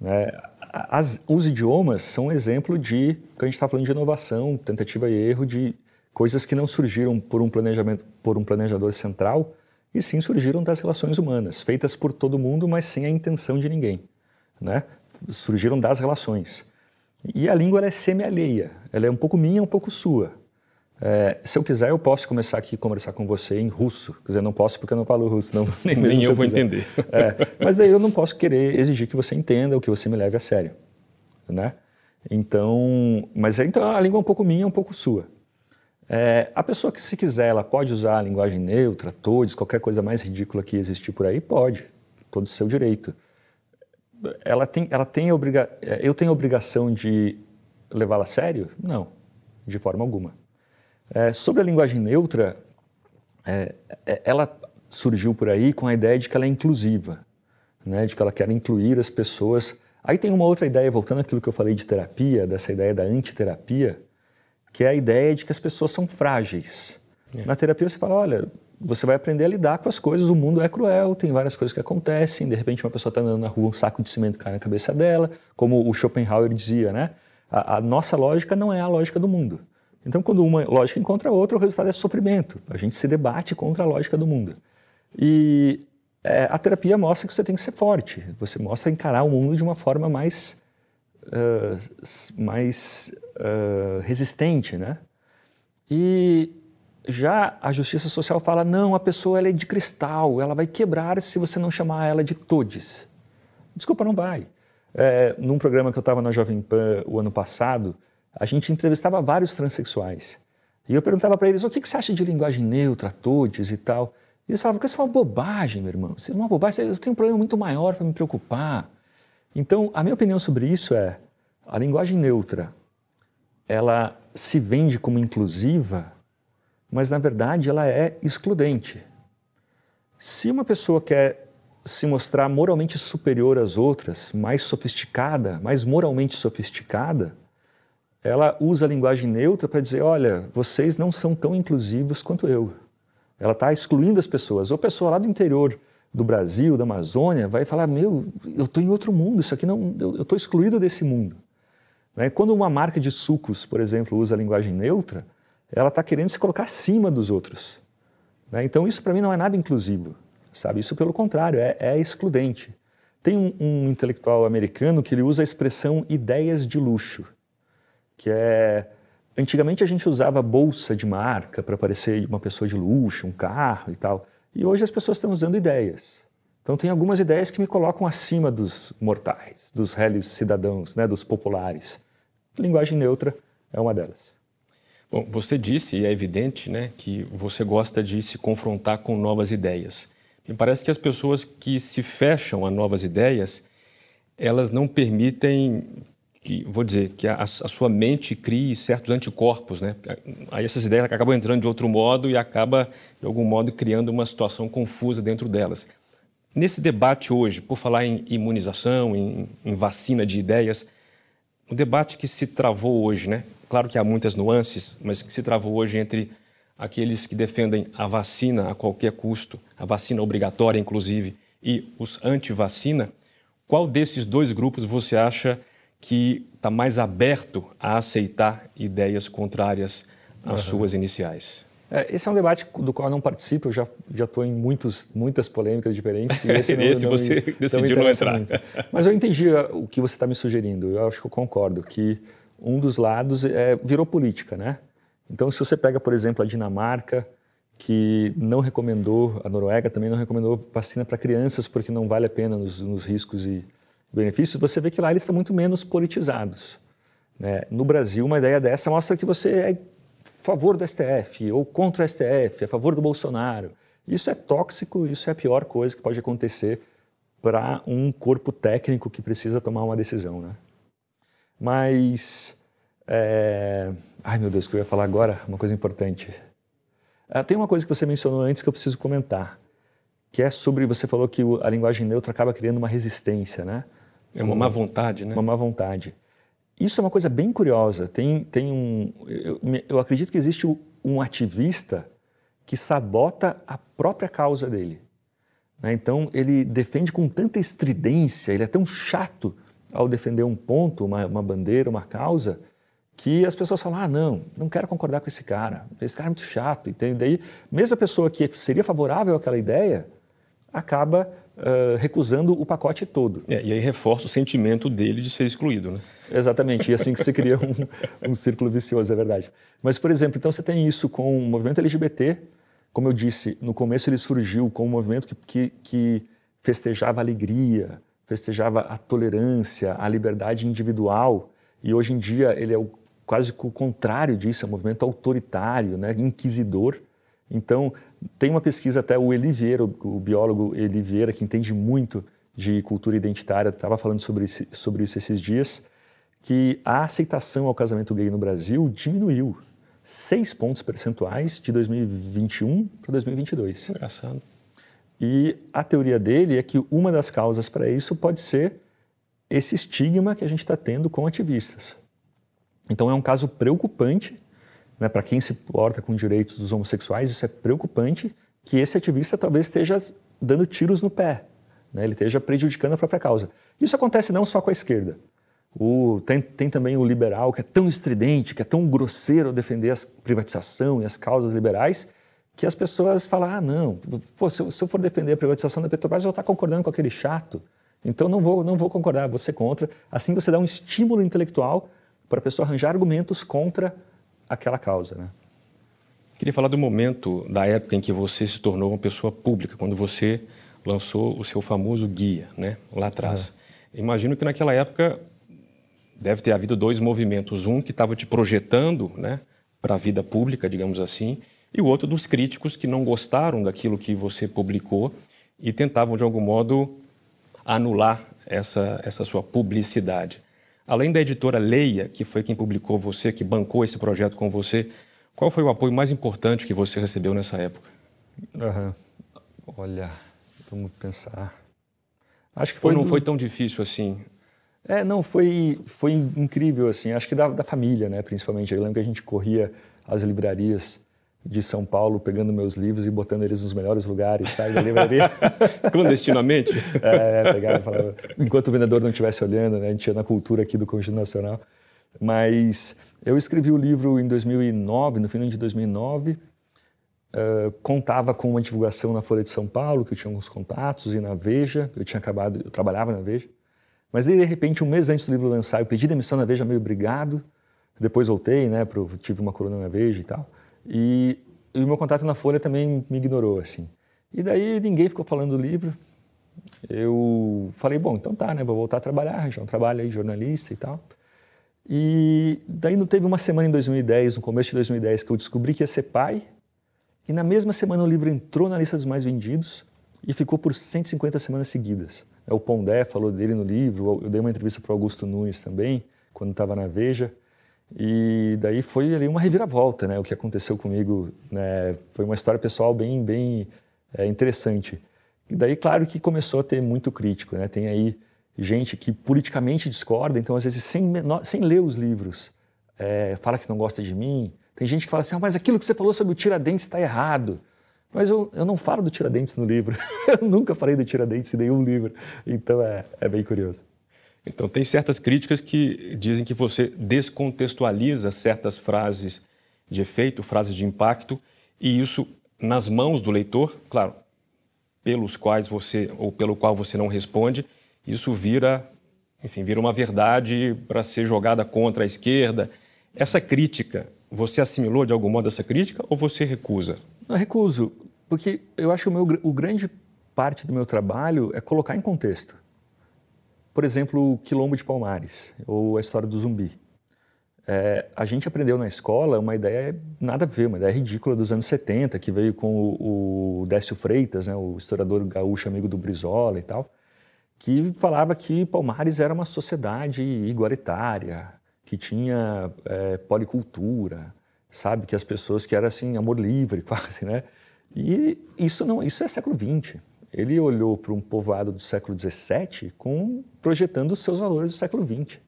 Né? As, os idiomas são um exemplo de, que a gente está falando de inovação, tentativa e erro, de coisas que não surgiram por um planejamento, por um planejador central e sim surgiram das relações humanas, feitas por todo mundo, mas sem a intenção de ninguém. Né? Surgiram das relações. E a língua é semi-alheia, ela é um pouco minha, um pouco sua. É, se eu quiser, eu posso começar aqui a conversar com você em russo. Quer dizer, não posso porque eu não falo russo, não, nem, nem eu, vou entender. É, mas daí eu não posso querer exigir que você entenda ou que você me leve a sério, né? Então, mas então a língua é um pouco minha, um pouco sua. É, a pessoa que, se quiser, ela pode usar a linguagem neutra, todes, qualquer coisa mais ridícula que existir por aí, pode, todo o seu direito. Ela tem, ela tem obriga eu tenho a obrigação de levá-la a sério? Não, de forma alguma. É, sobre a linguagem neutra, é, é, ela surgiu por aí com a ideia de que ela é inclusiva, né, de que ela quer incluir as pessoas. Aí tem uma outra ideia, voltando àquilo que eu falei de terapia, dessa ideia da antiterapia, que é a ideia de que as pessoas são frágeis. É. Na terapia você fala, olha, você vai aprender a lidar com as coisas, o mundo é cruel, tem várias coisas que acontecem, de repente uma pessoa está andando na rua, um saco de cimento cai na cabeça dela, como o Schopenhauer dizia, né? A, a nossa lógica não é a lógica do mundo. Então, quando uma lógica encontra outra, o resultado é sofrimento. A gente se debate contra a lógica do mundo. E é, a terapia mostra que você tem que ser forte. Você mostra encarar o mundo de uma forma mais, uh, mais uh, resistente, né? E já a justiça social fala, não, a pessoa ela é de cristal, ela vai quebrar se você não chamar ela de todes. Desculpa, não vai. É, num programa que eu estava na Jovem Pan o ano passado, a gente entrevistava vários transexuais. E eu perguntava para eles, o que, que você acha de linguagem neutra, todes e tal? E eles falavam, isso é uma bobagem, meu irmão. Isso é uma bobagem, eu tenho um problema muito maior para me preocupar. Então, a minha opinião sobre isso é, a linguagem neutra, ela se vende como inclusiva, mas na verdade ela é excludente. Se uma pessoa quer se mostrar moralmente superior às outras, mais sofisticada, mais moralmente sofisticada, ela usa a linguagem neutra para dizer: olha, vocês não são tão inclusivos quanto eu. Ela está excluindo as pessoas. Ou pessoa lá do interior do Brasil, da Amazônia, vai falar: meu, eu estou em outro mundo, isso aqui não, eu estou excluído desse mundo. Né? Quando uma marca de sucos, por exemplo, usa a linguagem neutra, ela está querendo se colocar acima dos outros. Né? Então isso para mim não é nada inclusivo, sabe? Isso pelo contrário é, é excludente. Tem um, um intelectual americano que ele usa a expressão ideias de luxo que é antigamente a gente usava bolsa de marca para parecer uma pessoa de luxo, um carro e tal, e hoje as pessoas estão usando ideias. Então tem algumas ideias que me colocam acima dos mortais, dos réis cidadãos, né, dos populares. Linguagem neutra é uma delas. Bom, você disse, e é evidente, né, que você gosta de se confrontar com novas ideias. Me parece que as pessoas que se fecham a novas ideias, elas não permitem que vou dizer que a, a, sua mente crie certos anticorpos, né? Aí essas ideias acabam entrando de outro modo e acaba de algum modo criando uma situação confusa dentro delas. Nesse debate hoje, por falar em imunização, em, em vacina de ideias, o debate que se travou hoje, né? Claro que há muitas nuances, mas que se travou hoje entre aqueles que defendem a vacina a qualquer custo, a vacina obrigatória inclusive, e os anti-vacina, qual desses dois grupos você acha que está mais aberto a aceitar ideias contrárias às uhum. suas iniciais? É, esse é um debate do qual eu não participo, eu já já estou em muitos, muitas polêmicas diferentes. E esse, não, esse você me, decidiu não entrar. Muito. Mas eu entendi o que você está me sugerindo. Eu acho que eu concordo que um dos lados é, virou política, né? Então, se você pega, por exemplo, a Dinamarca, que não recomendou, a Noruega também não recomendou vacina para crianças porque não vale a pena nos, nos riscos e benefícios, você vê que lá eles estão muito menos politizados. Né? No Brasil, uma ideia dessa mostra que você é a favor do STF ou contra o STF, a favor do Bolsonaro. Isso é tóxico, isso é a pior coisa que pode acontecer para um corpo técnico que precisa tomar uma decisão. Né? Mas. É... Ai meu Deus, que eu ia falar agora? Uma coisa importante. Ah, tem uma coisa que você mencionou antes que eu preciso comentar, que é sobre. Você falou que a linguagem neutra acaba criando uma resistência, né? É uma má vontade, né? Uma má vontade. Isso é uma coisa bem curiosa. Tem, tem um, eu, eu acredito que existe um ativista que sabota a própria causa dele. Né? Então, ele defende com tanta estridência, ele é tão chato ao defender um ponto, uma, uma bandeira, uma causa, que as pessoas falam, ah, não, não quero concordar com esse cara, esse cara é muito chato. E daí, mesmo a pessoa que seria favorável àquela ideia, acaba uh, recusando o pacote todo. É, e aí reforça o sentimento dele de ser excluído, né? Exatamente, e assim que se cria um, um círculo vicioso, é verdade. Mas, por exemplo, então você tem isso com o movimento LGBT, como eu disse, no começo ele surgiu como um movimento que, que, que festejava a alegria, festejava a tolerância, a liberdade individual, e hoje em dia ele é o, quase o contrário disso, é um movimento autoritário, né, inquisidor. Então, tem uma pesquisa até, o Eli Vieira, o biólogo Eli Vieira, que entende muito de cultura identitária, estava falando sobre, sobre isso esses dias, que a aceitação ao casamento gay no Brasil diminuiu seis pontos percentuais de 2021 para 2022. Engraçado. E a teoria dele é que uma das causas para isso pode ser esse estigma que a gente está tendo com ativistas. Então é um caso preocupante né, para quem se porta com direitos dos homossexuais, isso é preocupante que esse ativista talvez esteja dando tiros no pé, né, ele esteja prejudicando a própria causa. Isso acontece não só com a esquerda. O, tem, tem, também o liberal, que é tão estridente, que é tão grosseiro ao defender a privatização e as causas liberais, que as pessoas falam: ah, não, pô, se, eu, se eu for defender a privatização da Petrobras, eu vou estar concordando com aquele chato. Então não vou, não vou concordar, ser contra. Assim você dá um estímulo intelectual para a pessoa arranjar argumentos contra aquela causa. Né? Queria falar do momento, da época em que você se tornou uma pessoa pública, quando você lançou o seu famoso guia, né, lá atrás. Uhum. Imagino que naquela época deve ter havido dois movimentos, um que estava te projetando, né, para a vida pública, digamos assim, e o outro dos críticos que não gostaram daquilo que você publicou e tentavam de algum modo anular essa essa sua publicidade. Além da editora Leia, que foi quem publicou você, que bancou esse projeto com você, qual foi o apoio mais importante que você recebeu nessa época? Uhum. Olha, vamos pensar. Acho que foi. Ou não foi tão difícil assim? É, não, foi, foi incrível, assim. Acho que da, da família, né, principalmente. Eu lembro que a gente corria às livrarias de São Paulo, pegando meus livros e botando eles nos melhores lugares, sabe, da livraria. Clandestinamente? é, pegava, falava, enquanto o vendedor não estivesse olhando, né, a gente ia na cultura aqui do Conjunto Nacional. Mas eu escrevi o livro em 2009, no final de 2009, uh, contava com uma divulgação na Folha de São Paulo, que eu tinha alguns contatos, e na Veja, eu tinha acabado, eu trabalhava na Veja. Mas aí, de repente, um mês antes do livro lançar, eu pedi demissão na Veja, meio obrigado, depois voltei, né, pro, tive uma coluna na Veja e tal. E, e o meu contato na Folha também me ignorou, assim. E daí ninguém ficou falando do livro. Eu falei, bom, então tá, né? Vou voltar a trabalhar, já um trabalho aí, jornalista e tal. E daí não teve uma semana em 2010, no começo de 2010, que eu descobri que ia ser pai. E na mesma semana o livro entrou na lista dos mais vendidos e ficou por 150 semanas seguidas. O Pondé falou dele no livro, eu dei uma entrevista para Augusto Nunes também, quando estava na Veja. E daí foi ali uma reviravolta, né? O que aconteceu comigo, né? Foi uma história pessoal bem, bem é, interessante. E daí, claro que começou a ter muito crítico, né? Tem aí gente que politicamente discorda, então às vezes sem, sem ler os livros, é, fala que não gosta de mim. Tem gente que fala assim, ah, mas aquilo que você falou sobre o Tiradentes está errado. Mas eu, eu não falo do Tiradentes no livro. eu nunca falei do Tiradentes em nenhum livro. Então é, é bem curioso. Então, tem certas críticas que dizem que você descontextualiza certas frases de efeito, frases de impacto, e isso nas mãos do leitor, claro, pelos quais você ou pelo qual você não responde, isso vira, enfim, vira uma verdade para ser jogada contra a esquerda. Essa crítica, você assimilou de algum modo essa crítica ou você recusa? Eu recuso, porque eu acho que o, meu, o grande parte do meu trabalho é colocar em contexto. Por exemplo, o Quilombo de Palmares, ou a história do zumbi. É, a gente aprendeu na escola uma ideia nada a ver, uma ideia ridícula dos anos 70, que veio com o, o Décio Freitas, né, o historiador gaúcho amigo do Brizola e tal, que falava que Palmares era uma sociedade igualitária, que tinha é, policultura, sabe, que as pessoas que era assim amor livre quase, né? E isso não, isso é século XX ele olhou para um povoado do século XVII com, projetando os seus valores do século XX.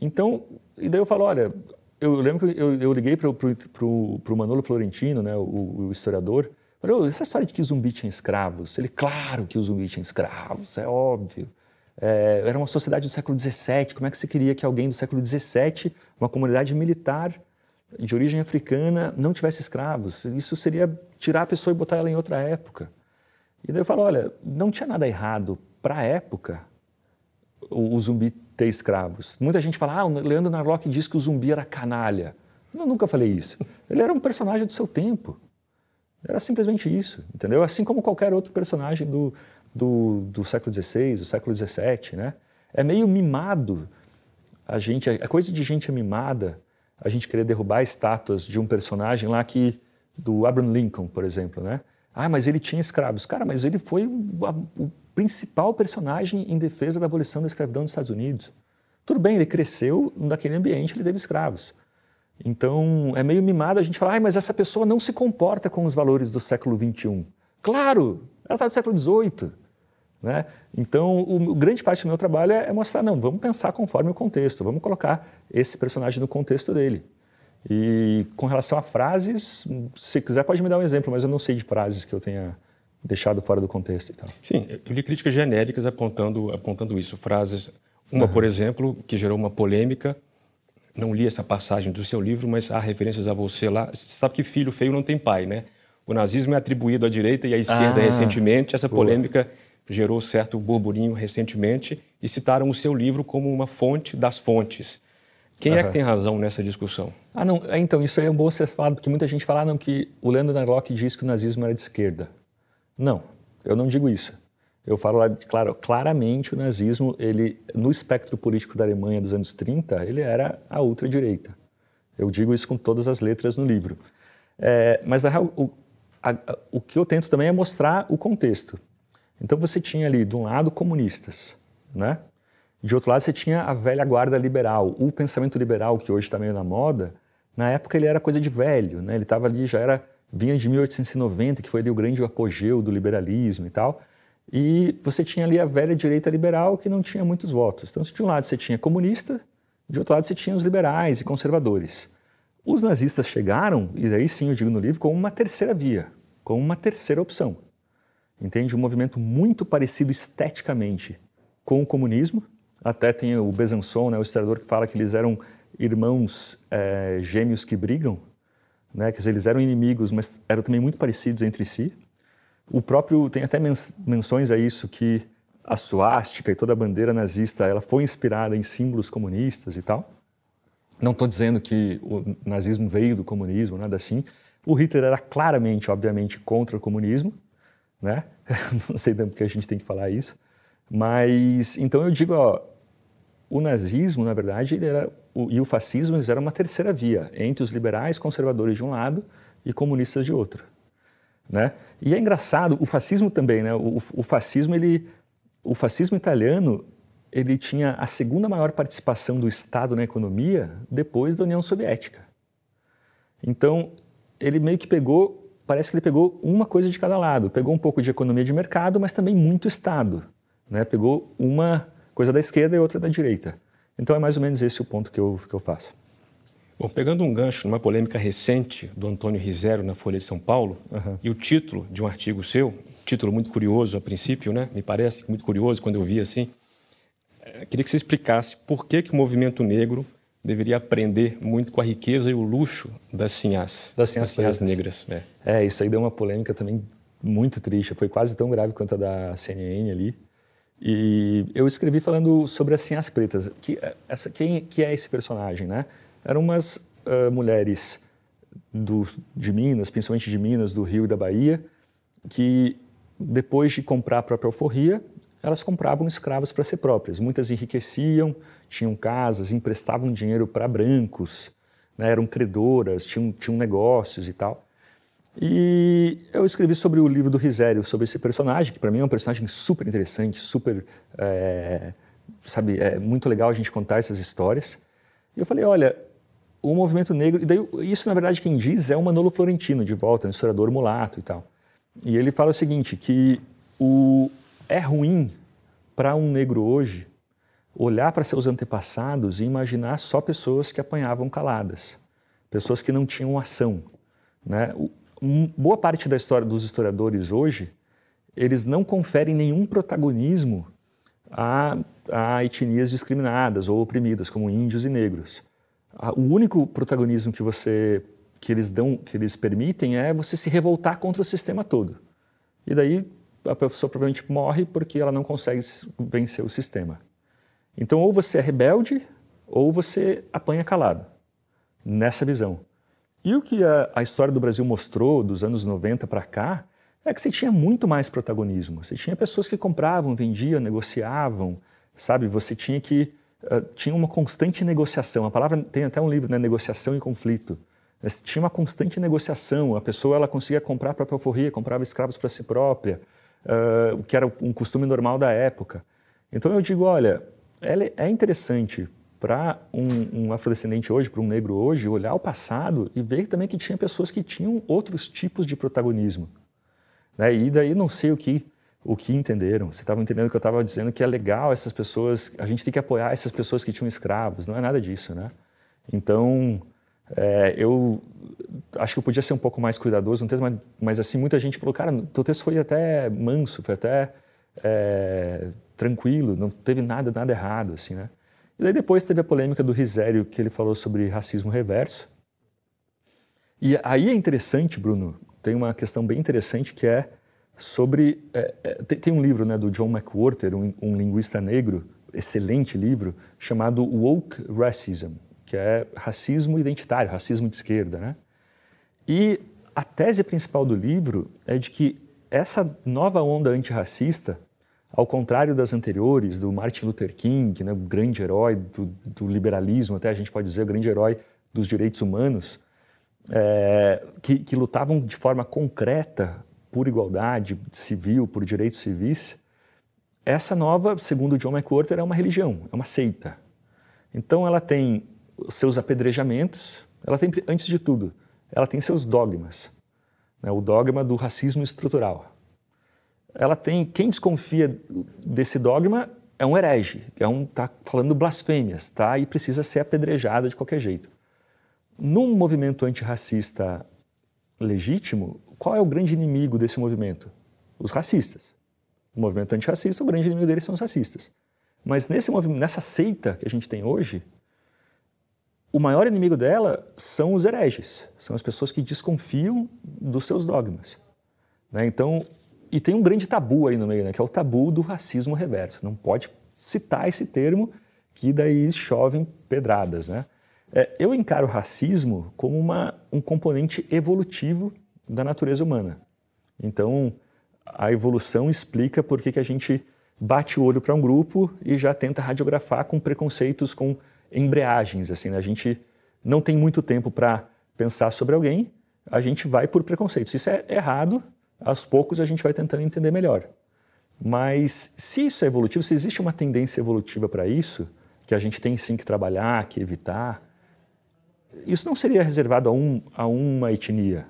Então, e daí eu falo, olha, eu lembro que eu, eu liguei para o Manolo Florentino, né, o, o historiador, falei, essa história de que zumbi tinha escravos, ele, claro que o zumbi tinha escravos, é óbvio. É, era uma sociedade do século XVII. Como é que você queria que alguém do século XVII, uma comunidade militar de origem africana, não tivesse escravos? Isso seria tirar a pessoa e botar ela em outra época. E daí eu falo, olha, não tinha nada errado para a época o, o, zumbi ter escravos. Muita gente fala, ah, o Leandro Narlock disse que o zumbi era canalha. Eu nunca falei isso. Ele era um personagem do seu tempo. Era simplesmente isso, entendeu? Assim como qualquer outro personagem do, do, do século XVI, do século XVII, né? É meio mimado a gente, a coisa de gente mimada, a gente querer derrubar estátuas de um personagem lá que do Abraham Lincoln, por exemplo, né? Ah, mas ele tinha escravos. Cara, mas ele foi o, principal personagem em defesa da abolição da escravidão nos Estados Unidos. Tudo bem, ele cresceu naquele ambiente, ele teve escravos. Então, é meio mimado a gente falar, ah, mas essa pessoa não se comporta com os valores do século XXI. Claro, ela está do século XVIII. Né? Então, o, grande parte do meu trabalho é, é, mostrar, não, vamos pensar conforme o contexto, vamos colocar esse personagem no contexto dele. E com relação a frases, se quiser pode me dar um exemplo, mas eu não sei de frases que eu tenha deixado fora do contexto e tal. Sim, eu li críticas genéricas apontando, apontando isso, frases, uma, uhum. por exemplo, que gerou uma polêmica, não li essa passagem do seu livro, mas há referências a você lá. Você sabe que filho feio não tem pai, né? O nazismo é atribuído à direita e à esquerda ah, recentemente. Essa boa. polêmica gerou certo burburinho recentemente e citaram o seu livro como uma fonte das fontes. Quem uhum. é que tem razão nessa discussão? Ah, não. É, então, isso aí é bom ser falado, porque muita gente fala ah, não, que o Leandro Narlock diz que o nazismo era de esquerda. Não, eu não digo isso. Eu falo lá, claro, claramente o nazismo, ele, no espectro político da Alemanha dos anos 30, ele era a ultradireita. Eu digo isso com todas as letras no livro. É, mas a, o, a, o que eu tento também é mostrar o contexto. Então você tinha ali, de um lado, comunistas, né? De outro lado, você tinha a velha guarda liberal. O pensamento liberal, que hoje está meio na moda, na época ele era coisa de velho, né? Ele estava ali, já era, vinha de 1890, que foi ali o grande apogeu do liberalismo e tal. E você tinha ali a velha direita liberal que não tinha muitos votos. Então, de um lado você tinha comunista, de outro lado você tinha os liberais e conservadores. Os nazistas chegaram, e aí sim eu digo no livro, como uma terceira via, como uma terceira opção. Entende? Um movimento muito parecido esteticamente com o comunismo. Até tem o Besançon, né, o historiador, que fala que eles eram irmãos é, gêmeos que brigam. Né? Quer dizer, eles eram inimigos, mas eram também muito parecidos entre si. O próprio tem até menções a isso que a suástica e toda a bandeira nazista ela foi inspirada em símbolos comunistas e tal. Não estou dizendo que o nazismo veio do comunismo, nada assim. O Hitler era claramente, obviamente, contra o comunismo, né? Não sei porque a gente tem que falar isso, mas então eu digo, ó, o nazismo, na verdade, era, o, e o fascismo eles eram uma terceira via entre os liberais conservadores de um lado e comunistas de outro. Né? E é engraçado, o fascismo também, né? O, o, fascismo, ele, o fascismo italiano, ele tinha a segunda maior participação do Estado na economia depois da União Soviética. Então, ele meio que pegou, parece que ele pegou uma coisa de cada lado. Pegou um pouco de economia de mercado, mas também muito Estado. Né? Pegou uma coisa da esquerda e outra da direita. Então, é mais ou menos esse o ponto que eu, que eu faço. Bom, pegando um gancho numa polêmica recente do Antônio Rizero na Folha de São Paulo, uhum. e o título de um artigo seu, título muito curioso a princípio, né? Me parece muito curioso quando eu vi assim. É, queria que você explicasse por que, que o movimento negro deveria aprender muito com a riqueza e o luxo das sinhás, das sinhás, das sinhás negras. É. é, isso aí deu uma polêmica também muito triste. Foi quase tão grave quanto a da CNN ali. E eu escrevi falando sobre as sinhás pretas. Que, essa, quem que é esse personagem, né? eram umas uh, mulheres do, de Minas, principalmente de Minas, do Rio e da Bahia, que depois de comprar a própria alforria, elas compravam escravos para si próprias. Muitas enriqueciam, tinham casas, emprestavam dinheiro para brancos, né, eram credoras, tinham, tinham negócios e tal. E eu escrevi sobre o livro do Risério, sobre esse personagem, que para mim é um personagem super interessante, super, é, sabe, é muito legal a gente contar essas histórias. E eu falei, olha, o movimento negro, e daí isso na verdade quem diz é o Manolo Florentino, de volta, um historiador mulato e tal. E ele fala o seguinte, que o, é ruim para um negro hoje olhar para seus antepassados e imaginar só pessoas que apanhavam caladas, pessoas que não tinham ação. Né? Boa parte da história dos historiadores hoje, eles não conferem nenhum protagonismo a, a etnias discriminadas ou oprimidas, como índios e negros. O único protagonismo que você que eles dão, que eles permitem é você se revoltar contra o sistema todo. E daí a pessoa provavelmente morre porque ela não consegue vencer o sistema. Então ou você é rebelde ou você apanha calado. Nessa visão. E o que a, a história do Brasil mostrou dos anos 90 para cá é que você tinha muito mais protagonismo. Você tinha pessoas que compravam, vendiam, negociavam, sabe? Você tinha que uh, tinha uma constante negociação. A palavra tem até um livro, né? Negociação e conflito. Mas tinha uma constante negociação. A pessoa ela conseguia comprar a própria alforria, comprava escravos para si própria, uh, o que era um costume normal da época. Então eu digo, olha, é interessante para um, um afrodescendente hoje, para um negro hoje, olhar o passado e ver também que tinha pessoas que tinham outros tipos de protagonismo. Né? E daí não sei o que o que entenderam. Você estava entendendo que eu estava dizendo que é legal essas pessoas, a gente tem que apoiar essas pessoas que tinham escravos. Não é nada disso, né? Então, é, eu acho que eu podia ser um pouco mais cuidadoso no texto, mas, mas assim, muita gente falou, cara, teu texto foi até manso, foi até é, tranquilo, não teve nada, nada errado, assim, né? E daí depois teve a polêmica do Risério, que ele falou sobre racismo reverso. E aí é interessante, Bruno, tem uma questão bem interessante que é sobre. É, é, tem, um livro né, do John McWhorter, um, um, linguista negro, excelente livro, chamado Woke Racism, que é racismo identitário, racismo de esquerda. Né? E a tese principal do livro é de que essa nova onda antirracista, ao contrário das anteriores, do Martin Luther King, né, o grande herói do, do liberalismo, até a gente pode dizer o grande herói dos direitos humanos, é, que, que lutavam de forma concreta por igualdade civil, por direitos civis, essa nova, segundo John McWhorter, é uma religião, é uma seita. Então ela tem seus apedrejamentos, ela tem, antes de tudo, ela tem seus dogmas. Né, o dogma do racismo estrutural. Ela tem, quem desconfia desse dogma é um herege, é um tá falando blasfêmias, tá? E precisa ser apedrejado de qualquer jeito. Num movimento antirracista legítimo, qual é o grande inimigo desse movimento? Os racistas. O movimento antirracista, o grande inimigo deles são os racistas. Mas nesse movimento, nessa seita que a gente tem hoje, o maior inimigo dela são os hereges, são as pessoas que desconfiam dos seus dogmas. Né? Então, e tem um grande tabu aí no meio, né? que é o tabu do racismo reverso. Não pode citar esse termo, que daí chovem pedradas. Né? É, eu encaro o racismo como uma, um componente evolutivo da natureza humana. Então, a evolução explica por que, que a gente bate o olho para um grupo e já tenta radiografar com preconceitos, com embreagens. Assim, né? A gente não tem muito tempo para pensar sobre alguém, a gente vai por preconceitos. Isso é errado, aos poucos a gente vai tentando entender melhor. Mas se isso é evolutivo, se existe uma tendência evolutiva para isso, que a gente tem sim que trabalhar, que evitar, isso não seria reservado a, um, a uma etnia.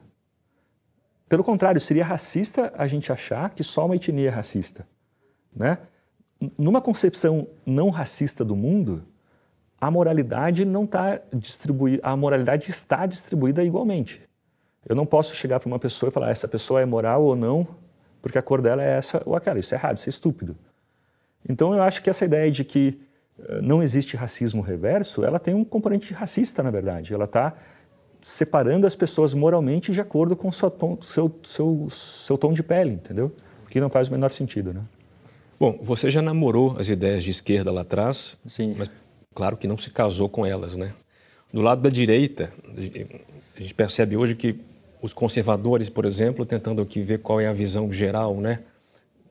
Pelo contrário, seria racista a gente achar que só uma etnia é racista. Né? Numa concepção não racista do mundo, a moralidade não está distribuída, a moralidade está distribuída igualmente. Eu não posso chegar para uma pessoa e falar ah, essa pessoa é moral ou não, porque a cor dela é essa ou aquela. Isso é errado, isso é estúpido. Então eu acho que essa ideia de que eh, não existe racismo reverso, ela tem um componente racista, na verdade. Ela está separando as pessoas moralmente de acordo com o seu tom, seu, seu, seu tom de pele, entendeu? O que não faz o menor sentido, né? Bom, você já namorou as ideias de esquerda lá atrás, Sim. mas claro que não se casou com elas, né? Do lado da direita, a gente percebe hoje que os conservadores, por exemplo, tentando aqui ver qual é a visão geral, né?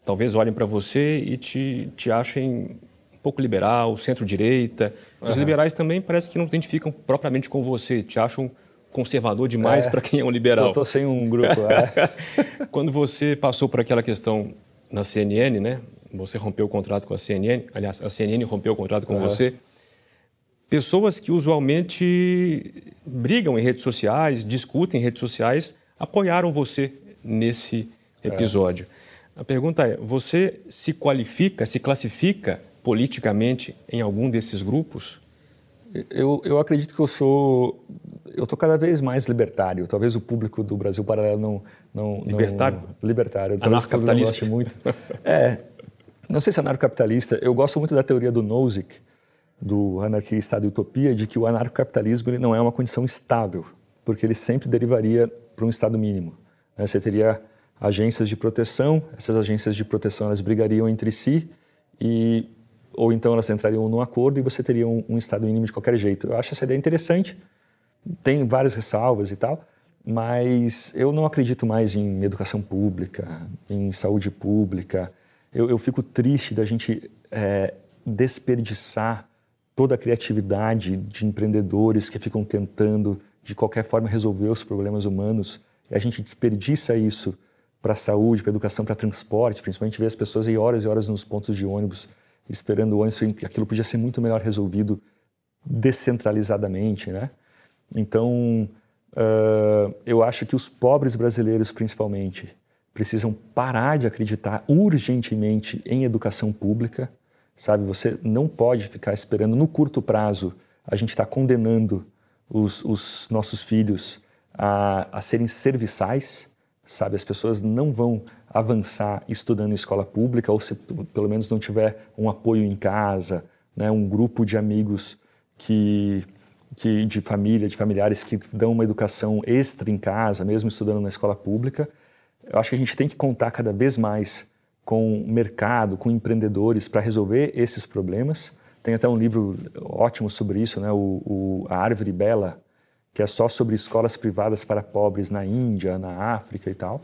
Talvez olhem para você e te, te achem um pouco liberal, centro-direita. Os uhum. liberais também parece que não identificam propriamente com você, te acham conservador demais é, para quem é um liberal. Eu estou sem um grupo. É. Quando você passou por aquela questão na CNN, né? Você rompeu o contrato com a CNN, aliás, a CNN rompeu o contrato com uhum. você. Pessoas que usualmente brigam em redes sociais, discutem em redes sociais, apoiaram você nesse episódio. É. A pergunta é: você se qualifica, se classifica politicamente em algum desses grupos? Eu, eu acredito que eu sou. Eu estou cada vez mais libertário. Talvez o público do Brasil Paralelo não. não libertário? Não, libertário. Anarcocapitalista. Não muito. É. não sei se é anarcocapitalista, eu gosto muito da teoria do Nozick, do Anarquia, Estado e Utopia, de que o anarcocapitalismo ele não é uma condição estável, porque ele sempre derivaria para um estado mínimo. Né? Você teria agências de proteção, essas agências de proteção elas brigariam entre si e ou então elas entrariam num acordo e você teria um, um estado mínimo de qualquer jeito. Eu acho essa ideia interessante, tem várias ressalvas e tal, mas eu não acredito mais em educação pública, em saúde pública. Eu, eu fico triste da gente é, desperdiçar toda a criatividade de empreendedores que ficam tentando de qualquer forma resolver os problemas humanos e a gente desperdiça isso para a saúde, para a educação, para transporte, principalmente ver as pessoas aí horas e horas nos pontos de ônibus esperando o ônibus, aquilo podia ser muito melhor resolvido descentralizadamente, né? Então, uh, eu acho que os pobres brasileiros, principalmente, precisam parar de acreditar urgentemente em educação pública, sabe? Você não pode ficar esperando no curto prazo. A gente está condenando os, os, nossos filhos a, a serem serviçais, sabe? As pessoas não vão avançar estudando em escola pública ou se pelo menos não tiver um apoio em casa, né? Um grupo de amigos que que de família, de familiares que dão uma educação extra em casa, mesmo estudando na escola pública. Eu acho que a gente tem que contar cada vez mais com mercado, com empreendedores para resolver esses problemas. Tem até um livro ótimo sobre isso, né? o, o, A Árvore Bela, que é só sobre escolas privadas para pobres na Índia, na África e tal.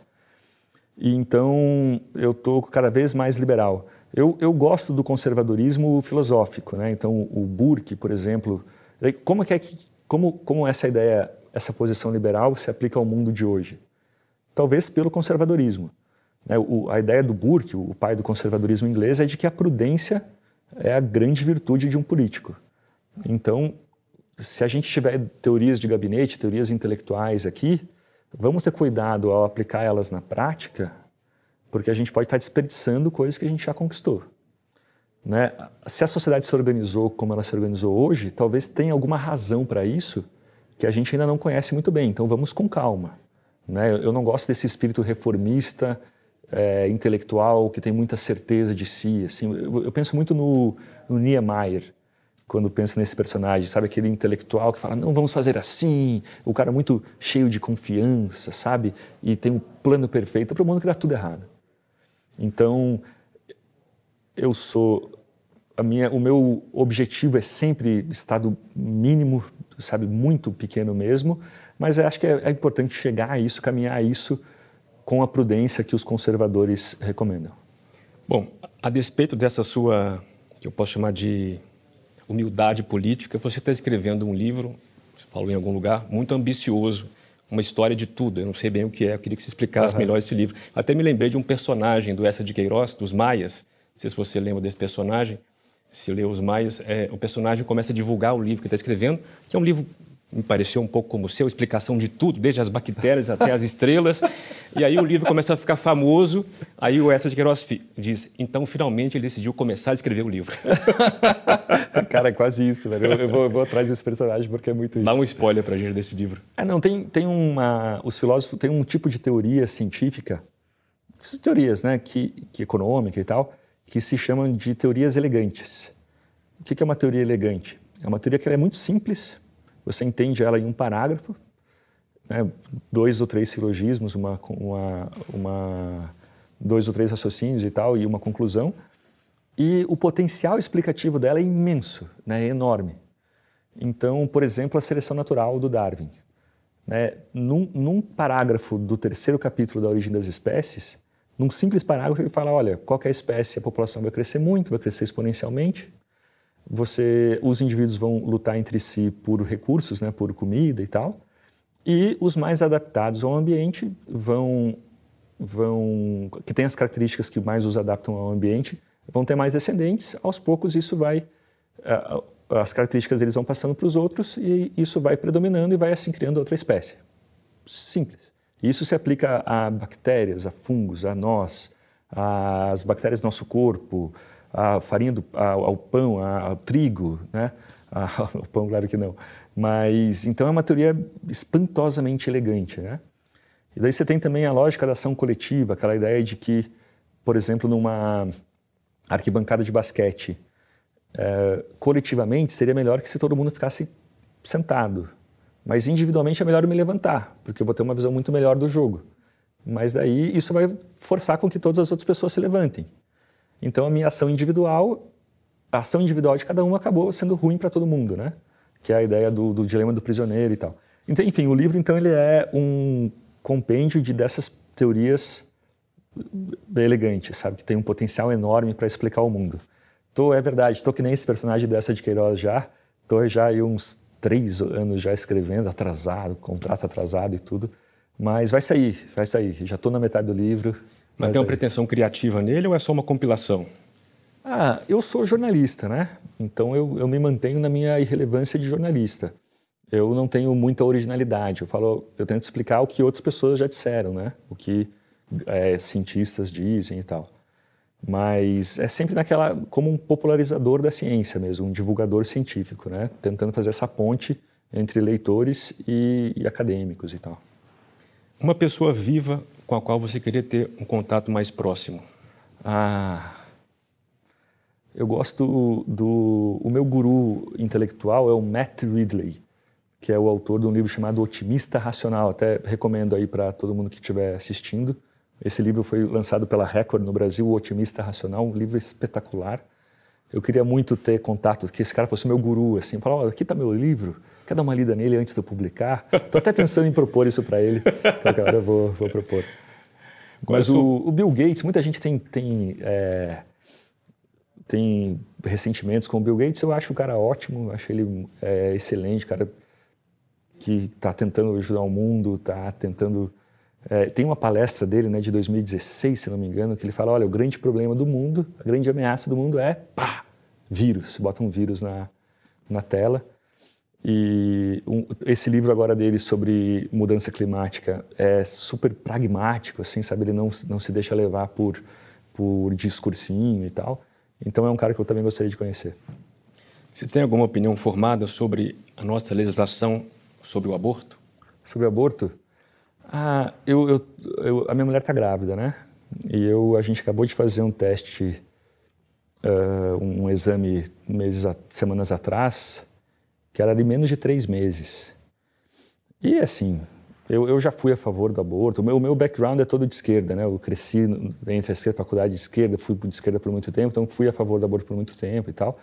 E então eu estou cada vez mais liberal. Eu, eu gosto do conservadorismo filosófico, né? Então o Burke, por exemplo, como é que como como essa ideia, essa posição liberal se aplica ao mundo de hoje? Talvez pelo conservadorismo. Né? A ideia do Burke, o pai do conservadorismo inglês, é de que a prudência é a grande virtude de um político. Então, se a gente tiver teorias de gabinete, teorias intelectuais aqui, vamos ter cuidado ao aplicar elas na prática, porque a gente pode estar desperdiçando coisas que a gente já conquistou. Né? Se a sociedade se organizou como ela se organizou hoje, talvez tenha alguma razão para isso que a gente ainda não conhece muito bem. Então vamos com calma. Né? Eu não gosto desse espírito reformista, é, intelectual, que tem muita certeza de si. Assim, eu, eu penso muito no, no Niemeyer, quando penso nesse personagem, sabe? Aquele intelectual que fala, não, vamos fazer assim, o cara muito cheio de confiança, sabe? E tem um plano perfeito para o mundo que dá tudo errado. Então, eu sou a minha, o meu objetivo é sempre estado mínimo, sabe, muito pequeno mesmo, mas acho que é, é importante chegar a isso, caminhar a isso com a prudência que os conservadores recomendam. Bom, a despeito dessa sua, que eu posso chamar de humildade política, você está escrevendo um livro, você falou em algum lugar, muito ambicioso, uma história de tudo. Eu não sei bem o que é, eu queria que você explicasse uhum. melhor esse livro. Até me lembrei de um personagem do Essa de Queiroz, dos Maias, não sei se você lembra desse personagem, se leu os Maias, é, o personagem começa a divulgar o livro que ele está escrevendo, que é um livro me pareceu um pouco como o seu, explicação de tudo, desde as bactérias até as estrelas. E aí o livro começa a ficar famoso. Aí o Essa de Queiroz diz: então finalmente ele decidiu começar a escrever o livro. Cara, é quase isso, velho. Eu, vou, eu vou atrás desse personagem porque é muito isso. Dá um spoiler pra gente desse livro. É, não, tem, tem uma. Os filósofos têm um tipo de teoria científica, teorias, né, que, que econômica e tal, que se chamam de teorias elegantes. O que é uma teoria elegante? É uma teoria que é muito simples, você entende ela em um parágrafo, né, dois ou três silogismos, uma, uma, uma, dois ou três raciocínios e tal, e uma conclusão. E o potencial explicativo dela é imenso, né, é enorme. Então, por exemplo, a seleção natural do Darwin. Né, num, num parágrafo do terceiro capítulo da Origem das Espécies, num simples parágrafo ele fala, olha, qualquer espécie a população vai crescer muito, vai crescer exponencialmente, você, os indivíduos vão lutar entre si por recursos, né, por comida e tal, e os mais adaptados ao ambiente vão, vão, que têm as características que mais os adaptam ao ambiente, vão ter mais descendentes. Aos poucos isso vai, as características eles vão passando para os outros e isso vai predominando e vai assim criando outra espécie. Simples. Isso se aplica a bactérias, a fungos, a nós, às bactérias do nosso corpo, a farinha do, a, ao pão, ao trigo, né? o pão, claro que não. Mas então é uma teoria espantosamente elegante, né? E daí você tem também a lógica da ação coletiva, aquela ideia de que, por exemplo, numa arquibancada de basquete é, coletivamente seria melhor que se todo mundo ficasse sentado. Mas individualmente é melhor eu me levantar, porque eu vou ter uma visão muito melhor do jogo. Mas daí isso vai forçar com que todas as outras pessoas se levantem. Então a minha ação individual, a ação individual de cada um acabou sendo ruim para todo mundo, né? Que é a ideia do, do, dilema do prisioneiro e tal. Então, enfim, o livro então ele é um compêndio de dessas teorias elegantes, sabe? Que tem um potencial enorme para explicar o mundo. Tô, é verdade, tô que nem esse personagem dessa de Queiroz já. Tô já aí uns três anos já escrevendo, atrasado, contrato atrasado e tudo. Mas vai sair, vai sair. Já estou na metade do livro. Mas tem uma pretensão criativa nele ou é só uma compilação? Ah, eu sou jornalista, né? Então eu, eu me mantenho na minha irrelevância de jornalista. Eu não tenho muita originalidade. Eu falo, eu tento explicar o que outras pessoas já disseram, né? O que é, cientistas dizem e tal mas é sempre naquela como um popularizador da ciência mesmo, um divulgador científico, né? Tentando fazer essa ponte entre leitores e, e, acadêmicos e tal. Uma pessoa viva com a qual você queria ter um contato mais próximo? Ah, eu gosto do o meu guru intelectual é o Matt Ridley, que é o autor de um livro chamado Otimista Racional. Até recomendo aí para todo mundo que estiver assistindo. Esse livro foi lançado pela Record no Brasil, O Otimista Racional, um livro espetacular. Eu queria muito ter contato, que esse cara fosse meu guru, assim, falar, oh, aqui está meu livro, quer dar uma lida nele antes de eu publicar? Estou até pensando em propor isso para ele, qualquer hora eu vou, vou propor. Mas o, o, Bill Gates, muita gente tem, tem, é, tem ressentimentos com o Bill Gates, eu acho o cara ótimo, acho ele é, excelente, cara que está tentando ajudar o mundo, está tentando é, tem uma palestra dele, né, de 2016, se não me engano, que ele fala: olha, o grande problema do mundo, a grande ameaça do mundo é pá, vírus. Bota um vírus na, na tela. E um, esse livro agora dele sobre mudança climática é super pragmático, assim, sabe? Ele não, não se deixa levar por, por discursinho e tal. Então é um cara que eu também gostaria de conhecer. Você tem alguma opinião formada sobre a nossa legislação sobre o aborto? Sobre o aborto? Ah, eu, eu, eu, a minha mulher está grávida, né? E eu, a gente acabou de fazer um teste, uh, um exame meses, semanas atrás, que era de menos de três meses. E assim, eu, eu já fui a favor do aborto. O meu, meu background é todo de esquerda, né? Eu cresci entre a esquerda, faculdade de esquerda, fui de esquerda por muito tempo, então fui a favor do aborto por muito tempo e tal.